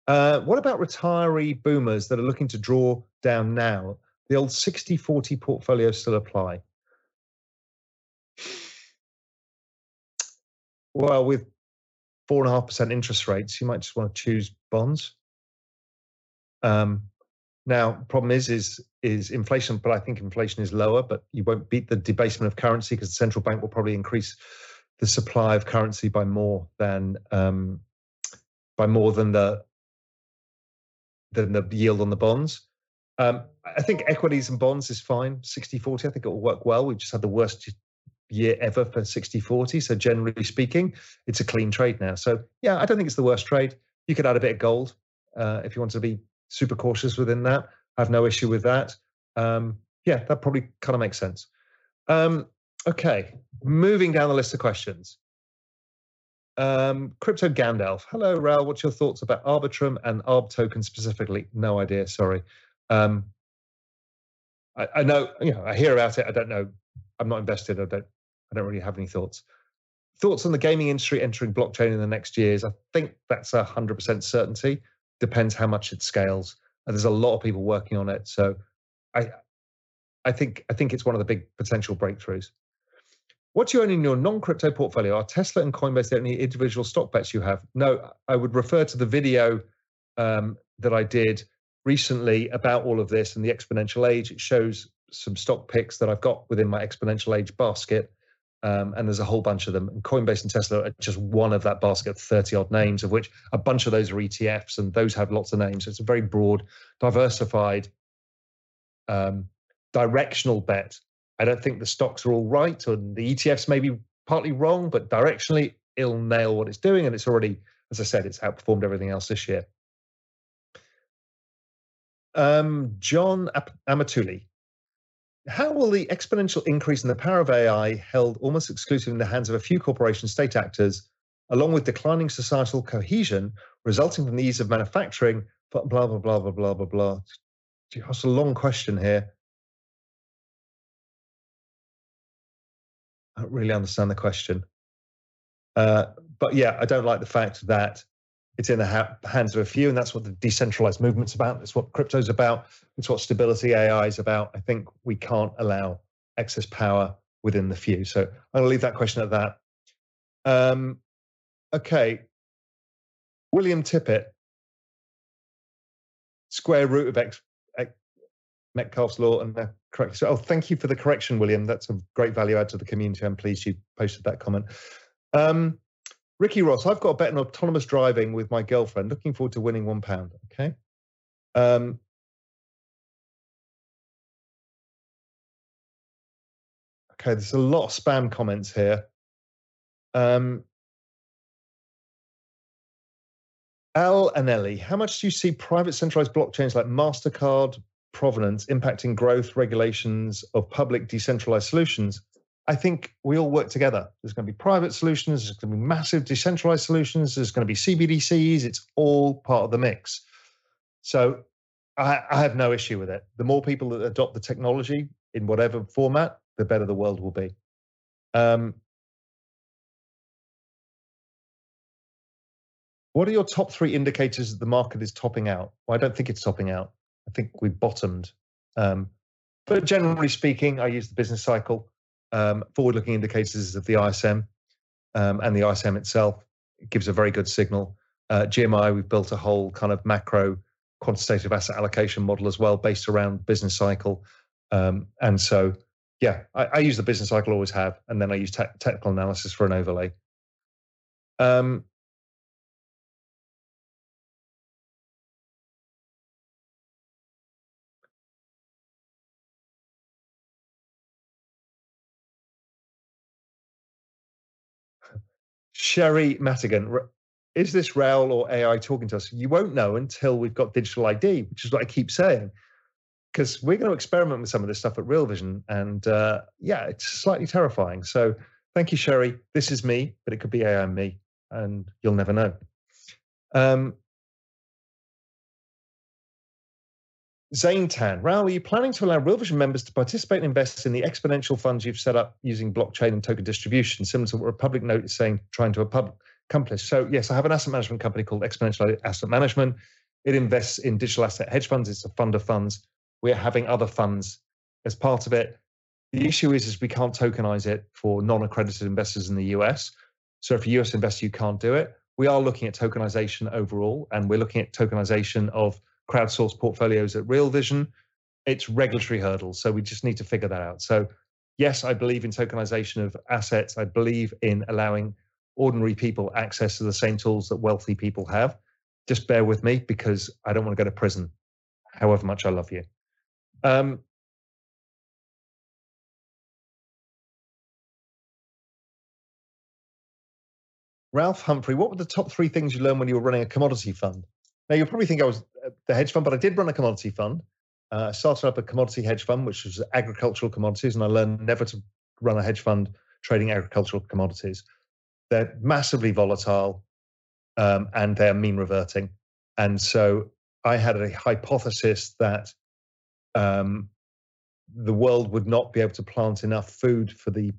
[SPEAKER 2] Uh, what about retiree boomers that are looking to draw down now? The old 60 40 portfolio still apply? Well, with four and a half percent interest rates, you might just want to choose bonds. Um, now, problem is, is is inflation, but I think inflation is lower. But you won't beat the debasement of currency because the central bank will probably increase the supply of currency by more than um, by more than the than the yield on the bonds. Um, I think equities and bonds is fine. 60 40, I think it will work well. We've just had the worst year ever for 60 40. So, generally speaking, it's a clean trade now. So, yeah, I don't think it's the worst trade. You could add a bit of gold uh, if you want to be super cautious within that. I have no issue with that. Um, yeah, that probably kind of makes sense. Um, okay, moving down the list of questions. Um, Crypto Gandalf. Hello, Raoul. What's your thoughts about Arbitrum and ARB token specifically? No idea. Sorry. Um, I, I, know. You know. I hear about it. I don't know. I'm not invested. I don't. I don't really have any thoughts. Thoughts on the gaming industry entering blockchain in the next years? I think that's a hundred percent certainty depends how much it scales. And there's a lot of people working on it. So I I think I think it's one of the big potential breakthroughs. What you own in your non-crypto portfolio are Tesla and Coinbase the only individual stock bets you have? No, I would refer to the video um, that I did recently about all of this and the exponential age. It shows some stock picks that I've got within my exponential age basket. Um, and there's a whole bunch of them. And Coinbase and Tesla are just one of that basket, 30 odd names, of which a bunch of those are ETFs, and those have lots of names. So it's a very broad, diversified, um, directional bet. I don't think the stocks are all right, or the ETFs may be partly wrong, but directionally, it'll nail what it's doing. And it's already, as I said, it's outperformed everything else this year. Um, John Amatuli how will the exponential increase in the power of AI, held almost exclusively in the hands of a few corporations, state actors, along with declining societal cohesion resulting from the ease of manufacturing, blah, blah, blah, blah, blah, blah, blah. That's a long question here. I don't really understand the question. Uh, but yeah, I don't like the fact that it's in the ha- hands of a few, and that's what the decentralized movement's about. It's what crypto's about. It's what stability AI is about. I think we can't allow excess power within the few. So I'm going to leave that question at that. Um, okay, William Tippett, square root of x, x Metcalfe's law and the correct. So, oh, thank you for the correction, William. That's a great value add to the community. I'm pleased you posted that comment. Um, Ricky Ross, I've got a bet on autonomous driving with my girlfriend. Looking forward to winning one pound. Okay. Um, okay, there's a lot of spam comments here. Um, Al Anelli, how much do you see private centralized blockchains like MasterCard, Provenance impacting growth regulations of public decentralized solutions? I think we all work together. There's going to be private solutions, there's going to be massive decentralized solutions, there's going to be CBDCs. It's all part of the mix. So I, I have no issue with it. The more people that adopt the technology in whatever format, the better the world will be. Um, what are your top three indicators that the market is topping out? Well, I don't think it's topping out. I think we've bottomed. Um, but generally speaking, I use the business cycle um, forward-looking indicators of the ISM um, and the ISM itself it gives a very good signal. Uh, GMI, we've built a whole kind of macro quantitative asset allocation model as well, based around business cycle. Um, and so, yeah, I, I, use the business cycle, always have, and then I use te- technical analysis for an overlay. Um, Sherry Matigan, is this Raoul or AI talking to us? You won't know until we've got digital ID, which is what I keep saying. Because we're going to experiment with some of this stuff at Real Vision. And uh, yeah, it's slightly terrifying. So thank you, Sherry. This is me, but it could be AI and me, and you'll never know. Um, Zane Tan, Raoul, are you planning to allow Real Vision members to participate and invest in the exponential funds you've set up using blockchain and token distribution, similar to what Republic Note is saying, trying to accomplish? So, yes, I have an asset management company called Exponential Asset Management. It invests in digital asset hedge funds. It's a fund of funds. We're having other funds as part of it. The issue is, is we can't tokenize it for non-accredited investors in the US. So if a US investor, you can't do it. We are looking at tokenization overall, and we're looking at tokenization of crowdsourced portfolios at Real Vision. It's regulatory hurdles. So we just need to figure that out. So, yes, I believe in tokenization of assets. I believe in allowing ordinary people access to the same tools that wealthy people have. Just bear with me because I don't want to go to prison, however much I love you. Um, Ralph Humphrey, what were the top three things you learned when you were running a commodity fund? Now, you'll probably think I was the hedge fund, but I did run a commodity fund. Uh, I started up a commodity hedge fund, which was agricultural commodities, and I learned never to run a hedge fund trading agricultural commodities. They're massively volatile um, and they're mean reverting. And so I had a hypothesis that um, the world would not be able to plant enough food for the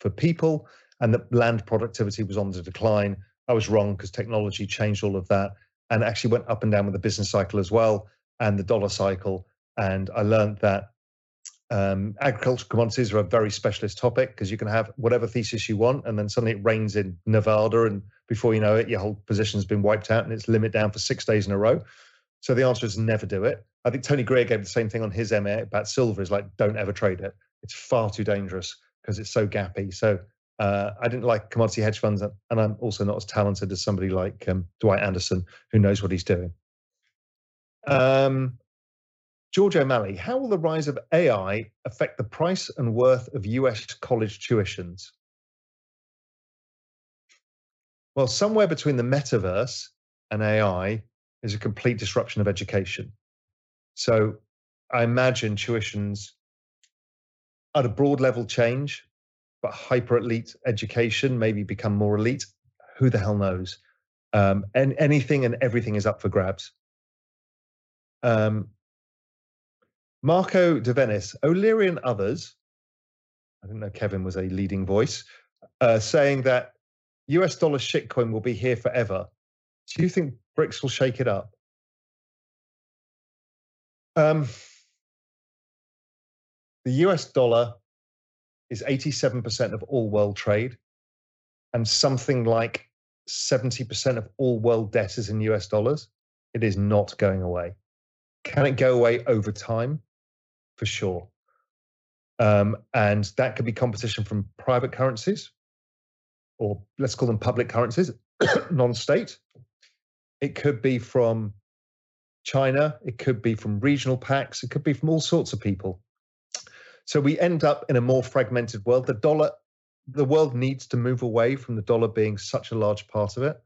[SPEAKER 2] for people and that land productivity was on the decline. I was wrong because technology changed all of that and actually went up and down with the business cycle as well and the dollar cycle. And I learned that um, agricultural commodities are a very specialist topic because you can have whatever thesis you want, and then suddenly it rains in Nevada, and before you know it, your whole position's been wiped out and it's limit down for six days in a row. So the answer is never do it. I think Tony Greer gave the same thing on his MA about silver is like, don't ever trade it. It's far too dangerous because it's so gappy. So uh, I didn't like commodity hedge funds, and I'm also not as talented as somebody like um, Dwight Anderson, who knows what he's doing. Um, George O'Malley, how will the rise of AI affect the price and worth of US college tuitions? Well, somewhere between the metaverse and AI is a complete disruption of education. So I imagine tuitions at a broad level change, but hyper elite education maybe become more elite. Who the hell knows? Um, and anything and everything is up for grabs. Um, Marco de Venice, O'Leary and others, I didn't know Kevin was a leading voice, uh, saying that US dollar shitcoin will be here forever. Do you think BRICS will shake it up? Um, the US dollar is 87% of all world trade, and something like 70% of all world debt is in US dollars. It is not going away. Can it go away over time? For sure. Um, and that could be competition from private currencies, or let's call them public currencies, non state. It could be from China, it could be from regional packs, it could be from all sorts of people. So we end up in a more fragmented world. The dollar, the world needs to move away from the dollar being such a large part of it.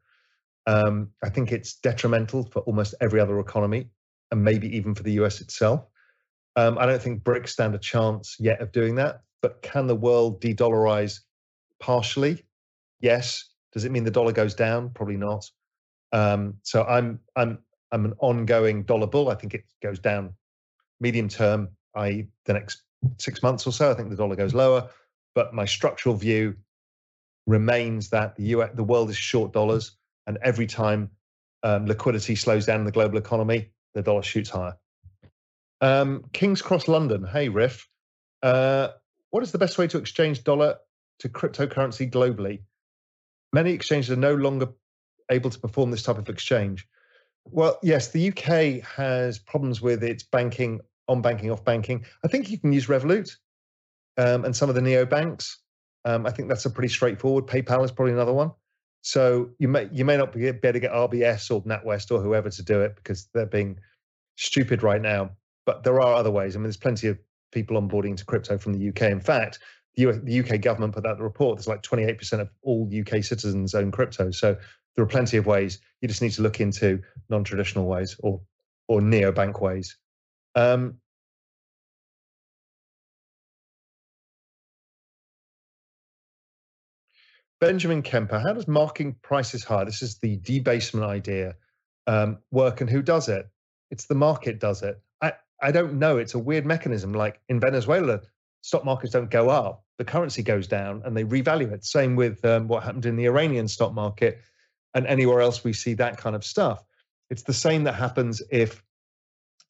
[SPEAKER 2] Um, I think it's detrimental for almost every other economy, and maybe even for the US itself. Um, I don't think BRICS stand a chance yet of doing that. But can the world de-dollarize partially? Yes. Does it mean the dollar goes down? Probably not. Um, so I'm I'm I'm an ongoing dollar bull. I think it goes down medium term, i.e., the next six months or so. I think the dollar goes lower. But my structural view remains that the US, the world is short dollars, and every time um, liquidity slows down in the global economy, the dollar shoots higher. Um, King's Cross, London. Hey, Riff. Uh, what is the best way to exchange dollar to cryptocurrency globally? Many exchanges are no longer able to perform this type of exchange. Well, yes, the UK has problems with its banking, on banking, off banking. I think you can use Revolut um, and some of the neo banks. Um, I think that's a pretty straightforward. PayPal is probably another one. So you may you may not be able to get RBS or NatWest or whoever to do it because they're being stupid right now but there are other ways. I mean, there's plenty of people onboarding to crypto from the UK. In fact, the, the UK government put out the report. There's like 28% of all UK citizens own crypto. So there are plenty of ways. You just need to look into non-traditional ways or or neo-bank ways. Um, Benjamin Kemper, how does marking prices higher? This is the debasement idea um, work, and who does it? It's the market does it. I I don't know. It's a weird mechanism. Like in Venezuela, stock markets don't go up, the currency goes down, and they revalue it. Same with um, what happened in the Iranian stock market, and anywhere else we see that kind of stuff. It's the same that happens if,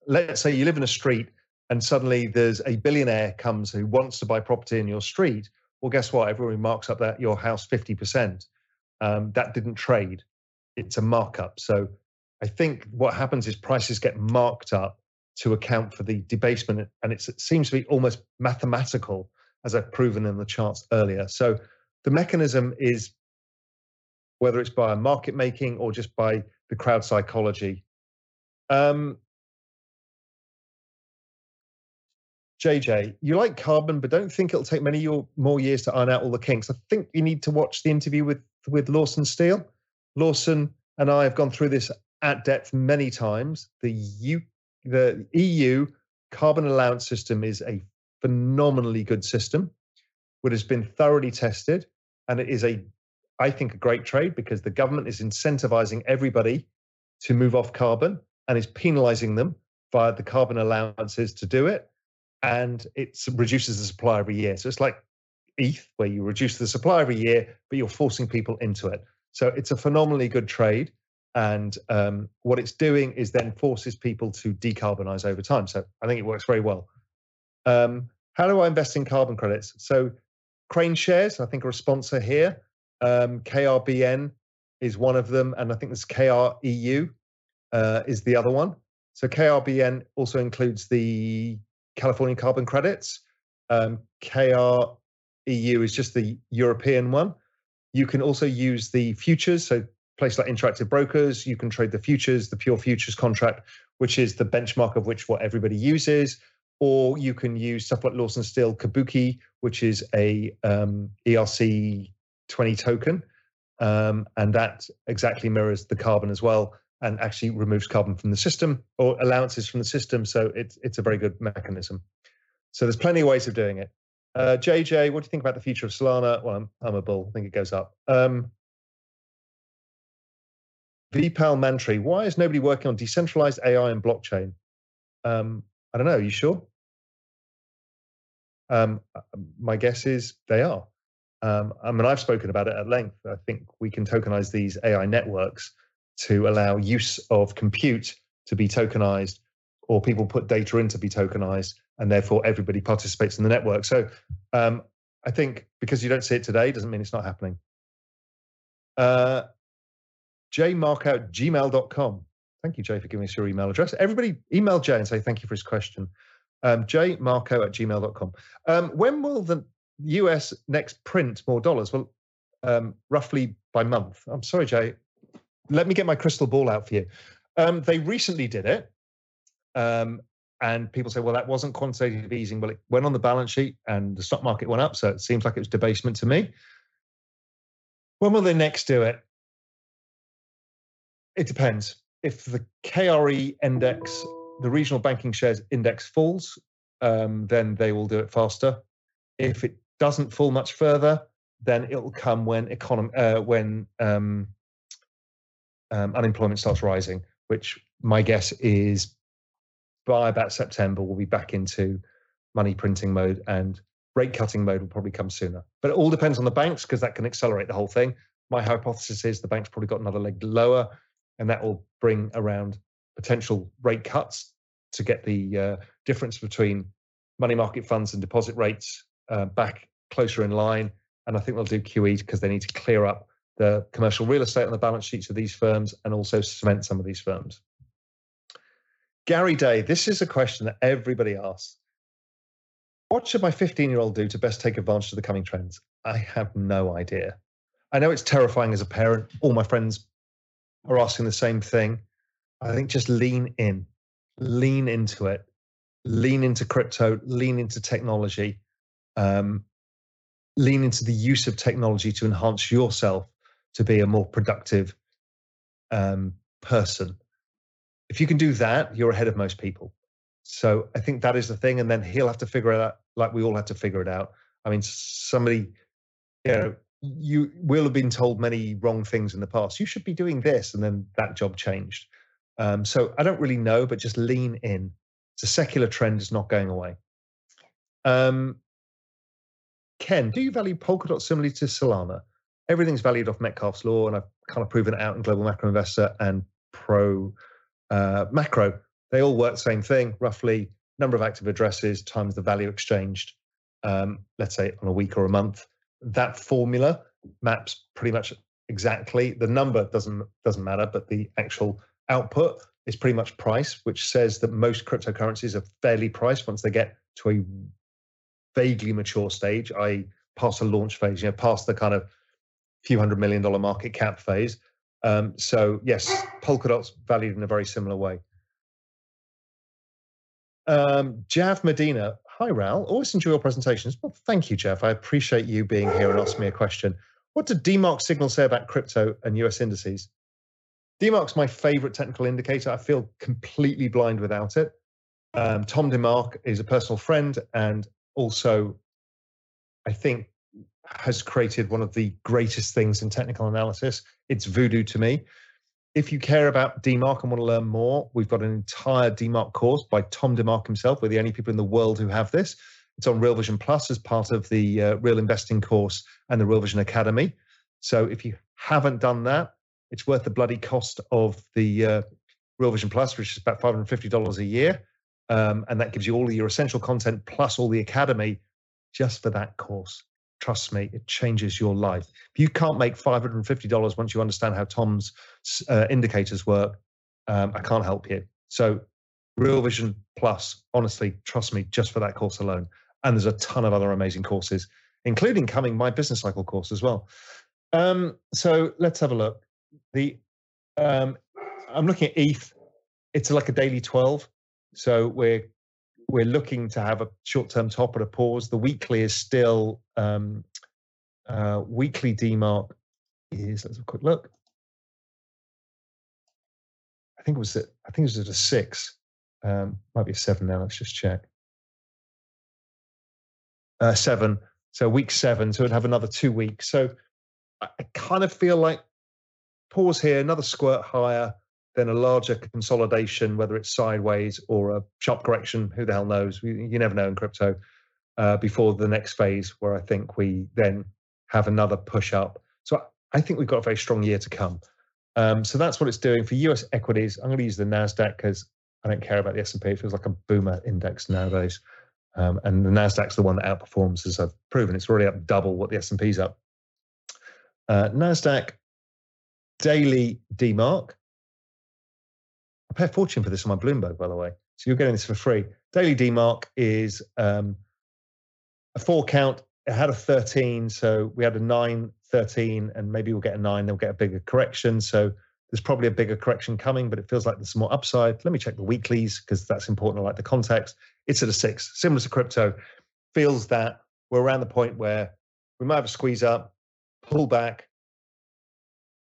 [SPEAKER 2] let's say, you live in a street and suddenly there's a billionaire comes who wants to buy property in your street. Well, guess what? Everyone marks up that your house fifty percent. Um, that didn't trade. It's a markup. So I think what happens is prices get marked up to account for the debasement, and it seems to be almost mathematical, as I've proven in the charts earlier. So the mechanism is whether it's by market making or just by the crowd psychology. Um, JJ, you like carbon, but don't think it'll take many more years to iron out all the kinks. I think you need to watch the interview with with Lawson Steele. Lawson and I have gone through this at depth many times. The U, the EU carbon allowance system is a phenomenally good system, which has been thoroughly tested, and it is a, I think, a great trade because the government is incentivizing everybody to move off carbon and is penalizing them via the carbon allowances to do it, and it reduces the supply every year. So it's like ETH, where you reduce the supply every year, but you're forcing people into it. So it's a phenomenally good trade. And um, what it's doing is then forces people to decarbonize over time. So I think it works very well. Um, how do I invest in carbon credits? So KraneShares, I think, are a sponsor here. Um, KRBN is one of them, and I think this KREU uh, is the other one. So KRBN also includes the California carbon credits. Um, KREU is just the European one. You can also use the futures. So place like Interactive Brokers, you can trade the futures, the pure futures contract, which is the benchmark of which what everybody uses. Or you can use stuff like Lawson Steele Kabuki, which is a um, ERC 20 token. Um, and that exactly mirrors the carbon as well and actually removes carbon from the system or allowances from the system. So it's, it's a very good mechanism. So there's plenty of ways of doing it. Uh, JJ, what do you think about the future of Solana? Well, I'm, I'm a bull. I think it goes up. Um, Vipal Mantri, why is nobody working on decentralized AI and blockchain? Um, I don't know. Are you sure? Um, my guess is they are. Um, I mean, I've spoken about it at length. I think we can tokenize these AI networks to allow use of compute to be tokenized, or people put data in to be tokenized, and therefore everybody participates in the network. So um, I think because you don't see it today doesn't mean it's not happening. Uh, gmail.com. Thank you, Jay, for giving us your email address. Everybody email Jay and say thank you for his question. Um, at gmail.com. Um, when will the US next print more dollars? Well, um, roughly by month. I'm sorry, Jay. Let me get my crystal ball out for you. Um, they recently did it. Um, and people say, well, that wasn't quantitative easing. Well, it went on the balance sheet and the stock market went up. So it seems like it was debasement to me. When will they next do it? It depends. If the KRE index, the regional banking shares index falls, um, then they will do it faster. If it doesn't fall much further, then it will come when economy uh, when um, um, unemployment starts rising, which my guess is by about September we'll be back into money printing mode and rate cutting mode will probably come sooner. But it all depends on the banks because that can accelerate the whole thing. My hypothesis is the bank's probably got another leg lower and that will bring around potential rate cuts to get the uh, difference between money market funds and deposit rates uh, back closer in line. And I think they'll do QE because they need to clear up the commercial real estate on the balance sheets of these firms and also cement some of these firms. Gary Day, this is a question that everybody asks. What should my 15 year old do to best take advantage of the coming trends? I have no idea. I know it's terrifying as a parent. All my friends are asking the same thing. I think just lean in, lean into it, lean into crypto, lean into technology, um, lean into the use of technology to enhance yourself to be a more productive um, person. If you can do that, you're ahead of most people. So I think that is the thing. And then he'll have to figure it out like we all had to figure it out. I mean, somebody, you know, you will have been told many wrong things in the past. You should be doing this, and then that job changed. Um, so I don't really know, but just lean in. It's a secular trend; is not going away. Um, Ken, do you value Polkadot similarly to Solana? Everything's valued off Metcalfe's law, and I've kind of proven it out in Global Macro Investor and Pro uh, Macro. They all work the same thing, roughly number of active addresses times the value exchanged. Um, let's say on a week or a month that formula maps pretty much exactly. The number doesn't doesn't matter, but the actual output is pretty much price, which says that most cryptocurrencies are fairly priced once they get to a vaguely mature stage, i.e., past the launch phase, you know, past the kind of few hundred million dollar market cap phase. Um, so yes, Polkadot's valued in a very similar way. Um, Jav Medina, Hi, Ral, Always enjoy your presentations. Well, thank you, Jeff. I appreciate you being here and asking me a question. What did DeMark signal say about crypto and US indices? DeMark's my favorite technical indicator. I feel completely blind without it. Um, Tom DeMark is a personal friend and also, I think, has created one of the greatest things in technical analysis. It's voodoo to me if you care about DeMark and want to learn more, we've got an entire DeMark course by Tom DeMark himself. We're the only people in the world who have this. It's on Real Vision Plus as part of the uh, Real Investing course and the Real Vision Academy. So if you haven't done that, it's worth the bloody cost of the uh, Real Vision Plus, which is about $550 a year. Um, and that gives you all your essential content plus all the academy just for that course. Trust me, it changes your life. If you can't make $550 once you understand how Tom's uh, indicators work, um, I can't help you. So, Real Vision Plus, honestly, trust me, just for that course alone. And there's a ton of other amazing courses, including coming my business cycle course as well. Um, so let's have a look. The um, I'm looking at ETH. It's like a daily 12. So we're we're looking to have a short-term top and a pause. The weekly is still um, uh, weekly DeMark is. Let's have a quick look. I think it was at, I think it was at a six. Um, might be a seven now. Let's just check. uh, seven. So week seven. So it'd have another two weeks. So I, I kind of feel like pause here, another squirt higher, then a larger consolidation, whether it's sideways or a sharp correction. Who the hell knows? You, never know in crypto. Uh, before the next phase, where I think we then have another push up. So I think we've got a very strong year to come. Um, so that's what it's doing for US equities. I'm going to use the Nasdaq because I don't care about the S&P. It feels like a boomer index nowadays. Um, and the Nasdaq's the one that outperforms, as I've proven. It's already up double what the S&P's up. Uh, Nasdaq daily DeMark. I pay a fortune for this on my Bloomberg, by the way. So you're getting this for free. Daily DeMark is um, a four count. It had a 13, so we had a 9, 13, and maybe we'll get a 9, then we'll get a bigger correction. So there's probably a bigger correction coming, but it feels like there's more upside. Let me check the weeklies because that's important. I like the context. It's at a 6, similar to crypto. Feels that we're around the point where we might have a squeeze up, pull back,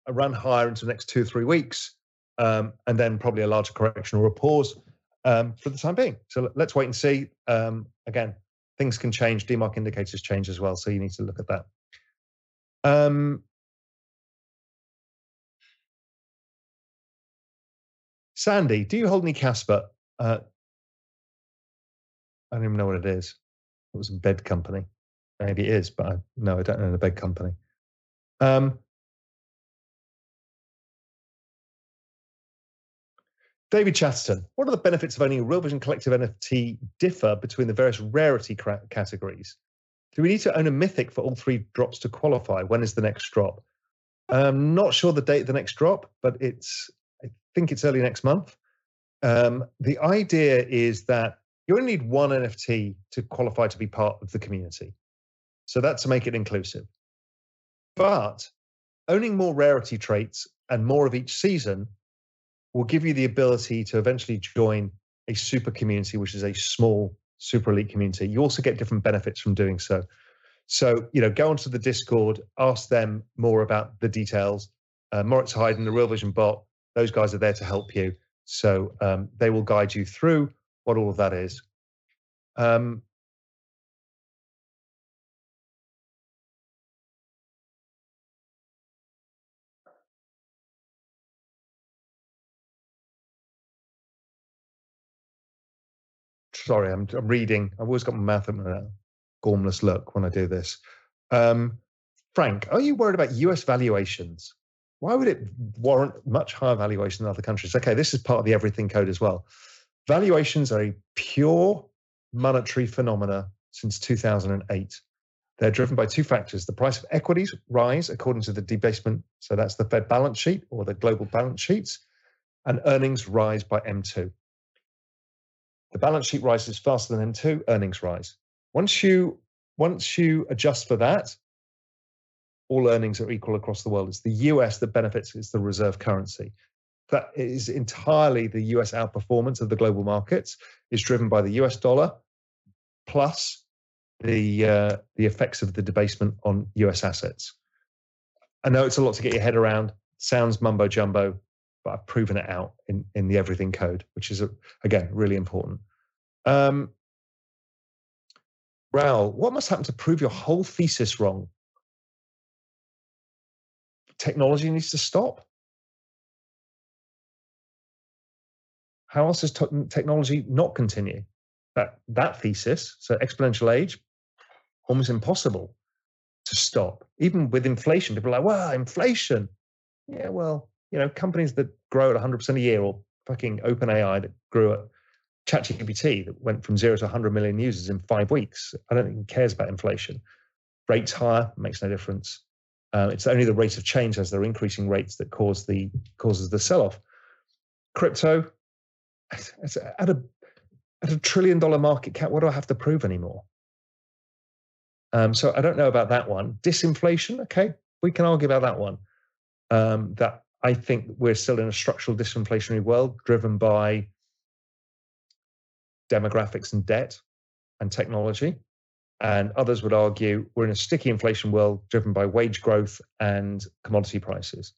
[SPEAKER 2] a run higher into the next two three weeks, um, and then probably a larger correction or a pause um, for the time being. So let's wait and see. Um, again, things can change. DeMark indicators change as well, so you need to look at that. Um, Sandy, do you hold any Casper? Uh, I don't even know what it is. It was a bed company. Maybe it is, but I, no, I don't know the bed company. Um, David Chatterton, what are the benefits of owning a Real Vision Collective NFT differ between the various rarity categories? Do we need to own a mythic for all three drops to qualify? When is the next drop? I'm not sure the date of the next drop, but it's I think it's early next month. Um, the idea is that you only need one NFT to qualify to be part of the community. So that's to make it inclusive. But owning more rarity traits and more of each season will give you the ability to eventually join a super community, which is a small super elite community. You also get different benefits from doing so. So, you know, go onto the Discord, ask them more about the details. Uh, Moritz Heiden, the Real Vision bot, those guys are there to help you. So um, they will guide you through what all of that is. Um, sorry, I'm, I'm reading. I've always got my mouth open, a gormless look when I do this. Um, Frank, are you worried about US valuations? Why would it warrant much higher valuation than other countries? Okay, this is part of the everything code as well. Valuations are a pure monetary phenomena since 2008. They're driven by two factors. The price of equities rise according to the debasement, so that's the Fed balance sheet or the global balance sheets, and earnings rise by M2. The balance sheet rises faster than M2, earnings rise. Once you once you adjust for that, all earnings are equal across the world. It's the US that benefits, it's the reserve currency. That is entirely the US outperformance of the global markets is driven by the US dollar plus the uh, the effects of the debasement on US assets. I know it's a lot to get your head around. Sounds mumbo jumbo, but I've proven it out in, in the everything code, which is, again, really important. Um, what must happen to prove your whole thesis wrong? Technology needs to stop. How else does technology not continue? That, that thesis, so exponential age, almost impossible to stop. Even with inflation, people are like, well, inflation. Yeah, well, you know, companies that grow at 100% a year or fucking OpenAI that grew at ChatGPT that went from zero to 100 million users in five weeks. I don't think cares about inflation. Rates higher makes no difference. Uh, it's only the rate of change as they're increasing rates that cause the causes the sell-off. Crypto, at a at a trillion dollar market cap, what do I have to prove anymore? Um, so I don't know about that one. Disinflation, okay, we can argue about that one. Um, that I think we're still in a structural disinflationary world driven by demographics and debt and technology. And others would argue we're in a sticky inflation world driven by wage growth and commodity prices.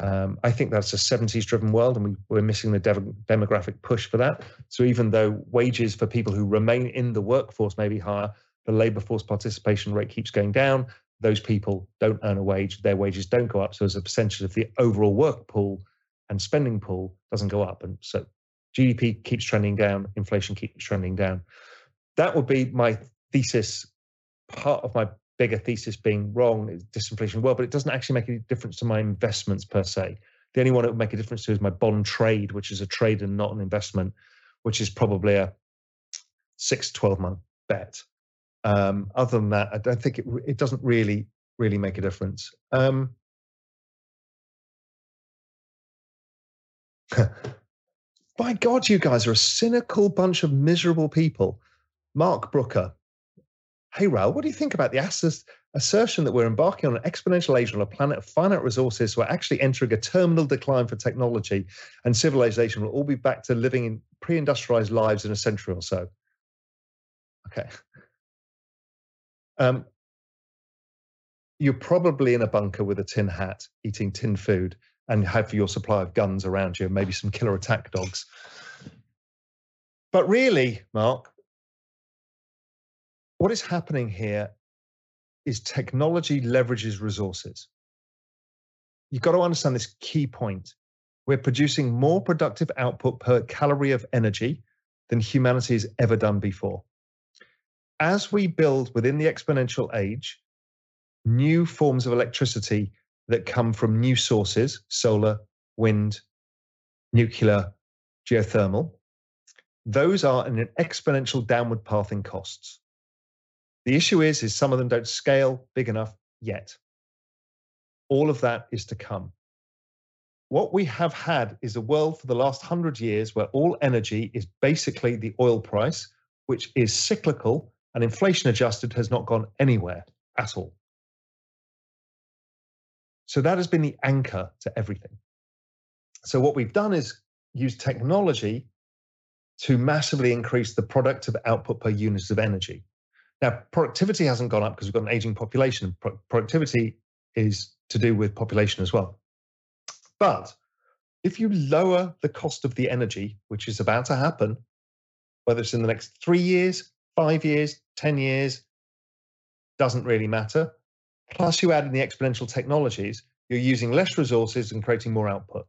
[SPEAKER 2] Um, I think that's a 70s driven world, and we, are missing the de- demographic push for that. So, even though wages for people who remain in the workforce may be higher, the labor force participation rate keeps going down. Those people don't earn a wage, their wages don't go up. So as a percentage of the overall work pool and spending pool doesn't go up. And so GDP keeps trending down, inflation keeps trending down. That would be my thesis, part of my bigger thesis being wrong is disinflation well, but it doesn't actually make any difference to my investments per se. The only one it would make a difference to is my bond trade, which is a trade and not an investment, which is probably a six to 12 month bet. Um, other than that, I don't think it, it doesn't really, really make a difference. Um, by God, you guys are a cynical bunch of miserable people. Mark Brooker. Hey, Raoul, what do you think about the ass- assertion that we're embarking on an exponential age on a planet of finite resources? We're actually entering a terminal decline for technology and civilization. We'll all be back to living in pre industrialized lives in a century or so. Okay. Um, you're probably in a bunker with a tin hat, eating tin food, and have your supply of guns around you, maybe some killer attack dogs. But really, Mark, what is happening here is technology leverages resources. You've got to understand this key point. We're producing more productive output per calorie of energy than humanity has ever done before. As we build within the exponential age new forms of electricity that come from new sources solar, wind, nuclear, geothermal those are in an exponential downward path in costs. The issue is, is some of them don't scale big enough yet. All of that is to come. What we have had is a world for the last hundred years where all energy is basically the oil price, which is cyclical and inflation adjusted has not gone anywhere at all. So that has been the anchor to everything. So what we've done is use technology to massively increase the productive output per unit of energy. Now, productivity hasn't gone up because we've got an aging population. Pro- productivity is to do with population as well. But if you lower the cost of the energy, which is about to happen, whether it's in the next three years, five years, 10 years, doesn't really matter plus you add in the exponential technologies, you're using less resources and creating more output.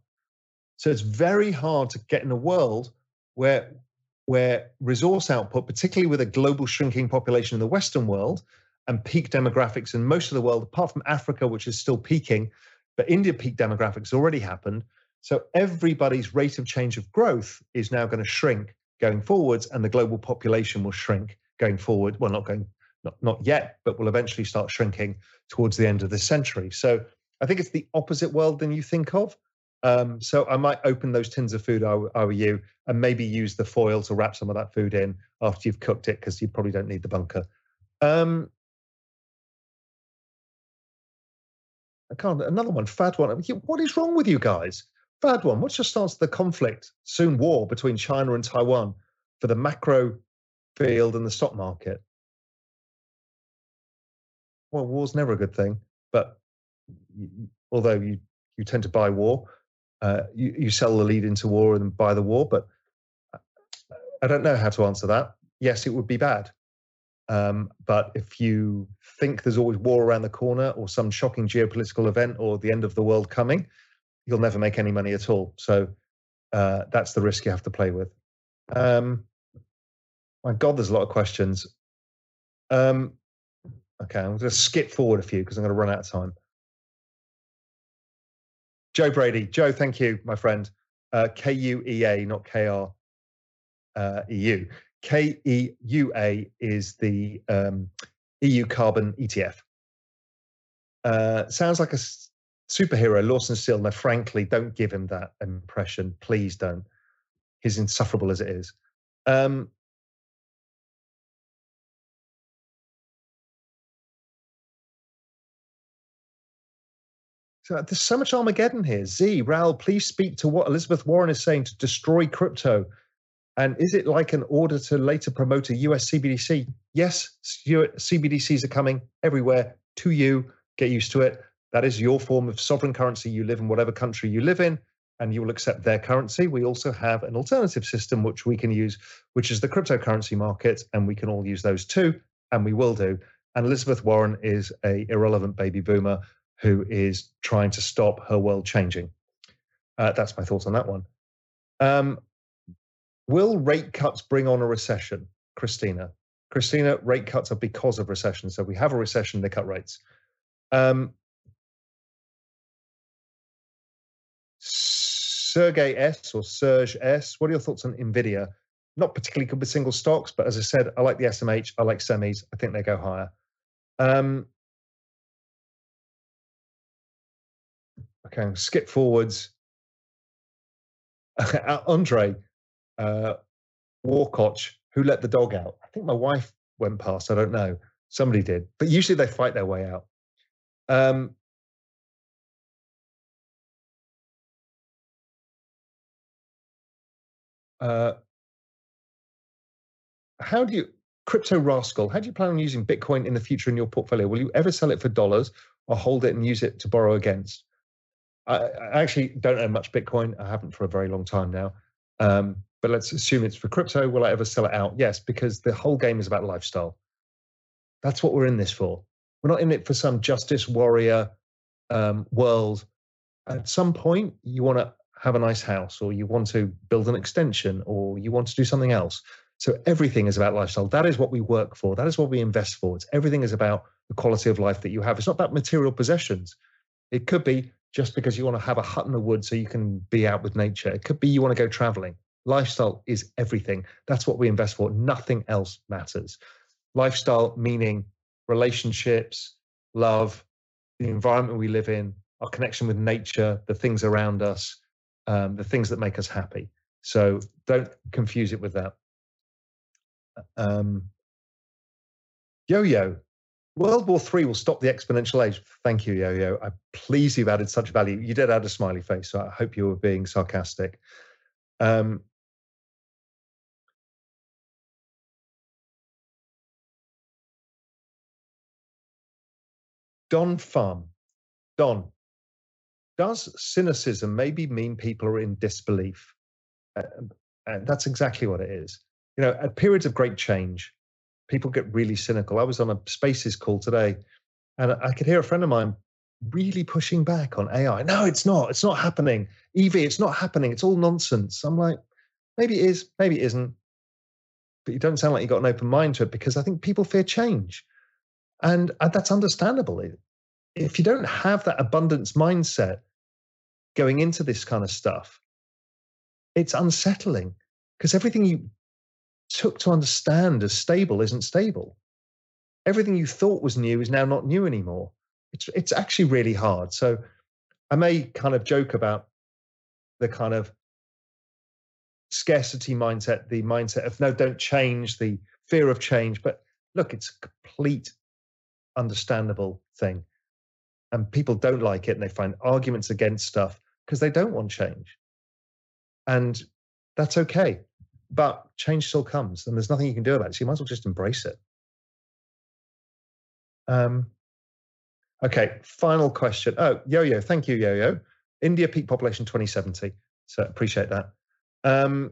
[SPEAKER 2] So it's very hard to get in a world where where resource output, particularly with a global shrinking population in the Western world and peak demographics in most of the world, apart from Africa, which is still peaking, but India peak demographics already happened. So everybody's rate of change of growth is now going to shrink going forwards, and the global population will shrink going forward. Well, not going not, not yet, but will eventually start shrinking towards the end of this century. So I think it's the opposite world than you think of. Um, so I might open those tins of food, I, you, and maybe use the foil to wrap some of that food in after you've cooked it, because you probably don't need the bunker. Um, I can't. Another one, fad one. What is wrong with you guys? Fad one. What's your stance to the conflict, soon war between China and Taiwan for the macro field and the stock market? well, war's never a good thing. But although you you tend to buy war, uh, you you sell the lead into war and buy the war. But I don't know how to answer that. Yes, it would be bad. Um, but if you think there's always war around the corner or some shocking geopolitical event or the end of the world coming, you'll never make any money at all. So uh, that's the risk you have to play with. Um, my God, there's a lot of questions. Um, Okay, I'm going to skip forward a few because I'm going to run out of time. Joe Brady. Joe, thank you, my friend. Uh, K U E A, not K R uh, E U. K E U A is the um, EU carbon ETF. Uh, sounds like a superhero, Lawson Steele. Frankly, don't give him that impression. Please don't. He's insufferable as it is. Um, So there's so much Armageddon here. Z, Raoul, please speak to what Elizabeth Warren is saying to destroy crypto. And is it like an order to later promote a US CBDC? Yes, CBDCs are coming everywhere to you. Get used to it. That is your form of sovereign currency. You live in whatever country you live in, and you will accept their currency. We also have an alternative system which we can use, which is the cryptocurrency market, and we can all use those too. and we will do. And Elizabeth Warren is a irrelevant baby boomer who is trying to stop her world changing. Uh, that's my thoughts on that one. Um, will rate cuts bring on a recession, Christina? Christina, rate cuts are because of recession. So we have a recession, they cut rates. Um, Sergey S or Serge S, what are your thoughts on NVIDIA? Not particularly good with single stocks, but as I said, I like the SMH, I like semis. I think they go higher. Um, okay, skip forwards. Andre uh, who let the dog out? I think my wife went past. I don't know. Somebody did, but usually they fight their way out. Um, uh, how do you crypto rascal? How do you plan on using Bitcoin in the future in your portfolio? Will you ever sell it for dollars or hold it and use it to borrow against? I, I actually don't own much Bitcoin. I haven't for a very long time now. Um, but let's assume it's for crypto. Will I ever sell it out? Yes, because the whole game is about lifestyle. That's what we're in this for. We're not in it for some justice warrior um, world. At some point, you want to have a nice house, or you want to build an extension, or you want to do something else. So everything is about lifestyle. That is what we work for. That is what we invest for. It's everything is about the quality of life that you have. It's not about material possessions. It could be just because you want to have a hut in the woods so you can be out with nature. It could be you want to go traveling. Lifestyle is everything. That's what we invest for. Nothing else matters. Lifestyle meaning relationships, love, the environment we live in, our connection with nature, the things around us, um, the things that make us happy. So don't confuse it with that. Um, yo yo, World War Three will stop the exponential age. Thank you, Yo Yo. I'm pleased you've added such value. You did add a smiley face, so I hope you were being sarcastic. Um, Don Farm. Don, does cynicism maybe mean people are in disbelief? Uh, and that's exactly what it is. You know, at periods of great change, people get really cynical. I was on a Spaces call today, and I could hear a friend of mine really pushing back on AI. No, it's not. It's not happening. EV, it's not happening. It's all nonsense. I'm like, maybe it is, maybe it isn't. But you don't sound like you got an open mind to it because I think people fear change. And, and that's understandable. If you don't have that abundance mindset going into this kind of stuff, it's unsettling because everything you took to understand as stable isn't stable. Everything you thought was new is now not new anymore. It's it's actually really hard. So I may kind of joke about the kind of scarcity mindset, the mindset of no, don't change, the fear of change. But look, it's a complete understandable thing. And people don't like it and they find arguments against stuff because they don't want change. And that's okay but change still comes and there's nothing you can do about it. So you might as well just embrace it. Um, okay, final question. Oh, Yo Yo, thank you, Yo Yo. India peak population 2070. So appreciate that. Um,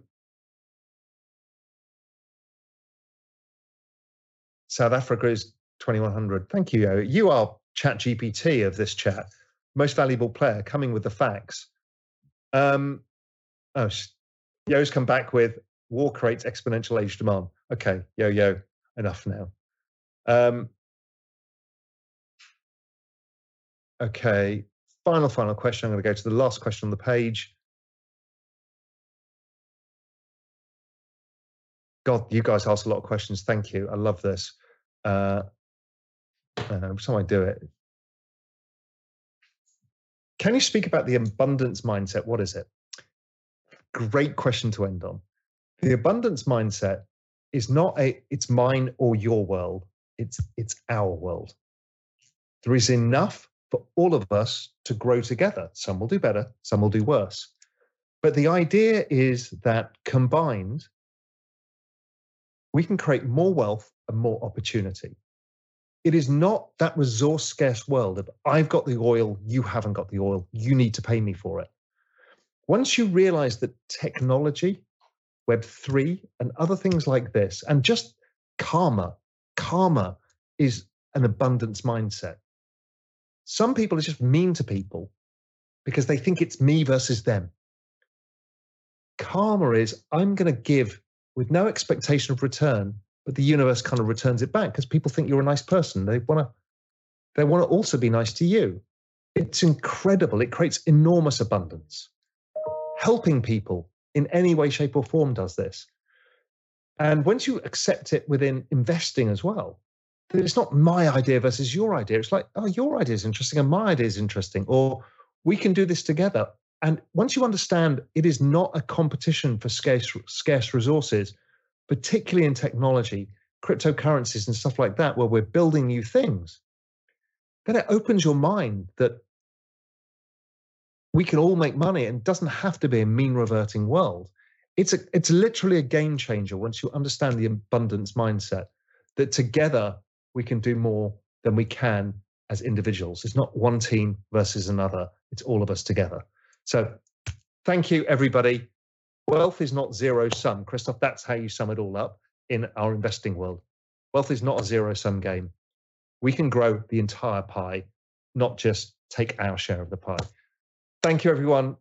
[SPEAKER 2] South Africa is 2100. Thank you, Yo. You are ChatGPT of this chat. Most valuable player coming with the facts. Um, oh, Yo's come back with war creates exponential age demand. Okay, yo, yo, enough now. Um, okay, final, final question. I'm going to go to the last question on the page. God, you guys ask a lot of questions. Thank you. I love this. Uh, uh, every time I do it. Can you speak about the abundance mindset? What is it? Great question to end on. The abundance mindset is not a it's mine or your world it's it's our world. There is enough for all of us to grow together. Some will do better some will do worse. But the idea is that combined we can create more wealth and more opportunity it is not that resource scarce world of i've got the oil you haven't got the oil you need to pay me for it once you realize that technology Web3, and other things like this, and just karma. karma is an abundance mindset. Some people are just mean to people because they think it's me versus them. Karma is I'm going to give with no expectation of return, but the universe kind of returns it back because people think you're a nice person. They want to they want to also be nice to you. It's incredible. It creates enormous abundance. Helping people in any way, shape, or form does this. And once you accept it within investing as well, that it's not my idea versus your idea. It's like, oh, your idea is interesting and my idea is interesting, or we can do this together. And once you understand it is not a competition for scarce, scarce resources, particularly in technology, cryptocurrencies, and stuff like that, where we're building new things, then it opens your mind that we can all make money and doesn't have to be a mean reverting world. It's a it's literally a game changer once you understand the abundance mindset that together we can do more than we can as individuals. It's not one team versus another. It's all of us together. So thank you everybody. Wealth is not zero sum. Christoph, that's how you sum it all up in our investing world. Wealth is not a zero sum game. We can grow the entire pie, not just take our share of the pie thank you, everyone.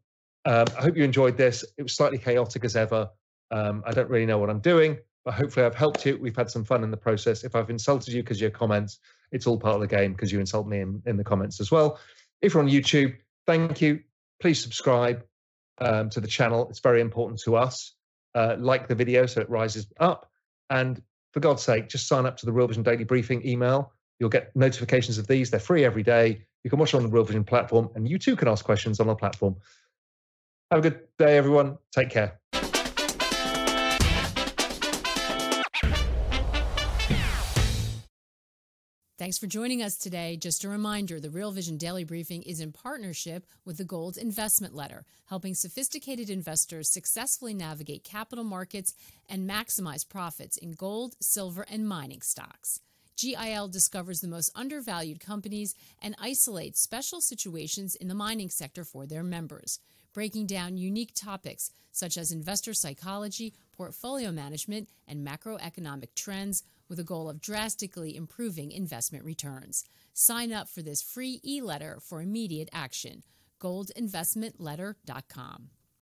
[SPEAKER 2] Um, I hope you enjoyed this. It was slightly chaotic as ever. Um, I don't really know what I'm doing, but hopefully I've helped you. We've had some fun in the process. If I've insulted you because your comments, it's all part of the game because you insult me in, in the comments as well. If you're on YouTube, thank you. Please subscribe um, to the channel. It's very important to us. Uh, like the video so it rises up. And for God's sake, just sign up to the Real Vision Daily Briefing email. You'll get notifications of these. They're free every day. You can watch on the Real Vision platform, and you too can ask questions on the platform. Have a good day, everyone. Take care.
[SPEAKER 1] Thanks for joining us today. Just a reminder the Real Vision Daily Briefing is in partnership with the Gold Investment Letter, helping sophisticated investors successfully navigate capital markets and maximize profits in gold, silver, and mining stocks. GIL discovers the most undervalued companies and isolates special situations in the mining sector for their members, breaking down unique topics such as investor psychology, portfolio management, and macroeconomic trends with a goal of drastically improving investment returns. Sign up for this free e letter for immediate action. goldinvestmentletter.com.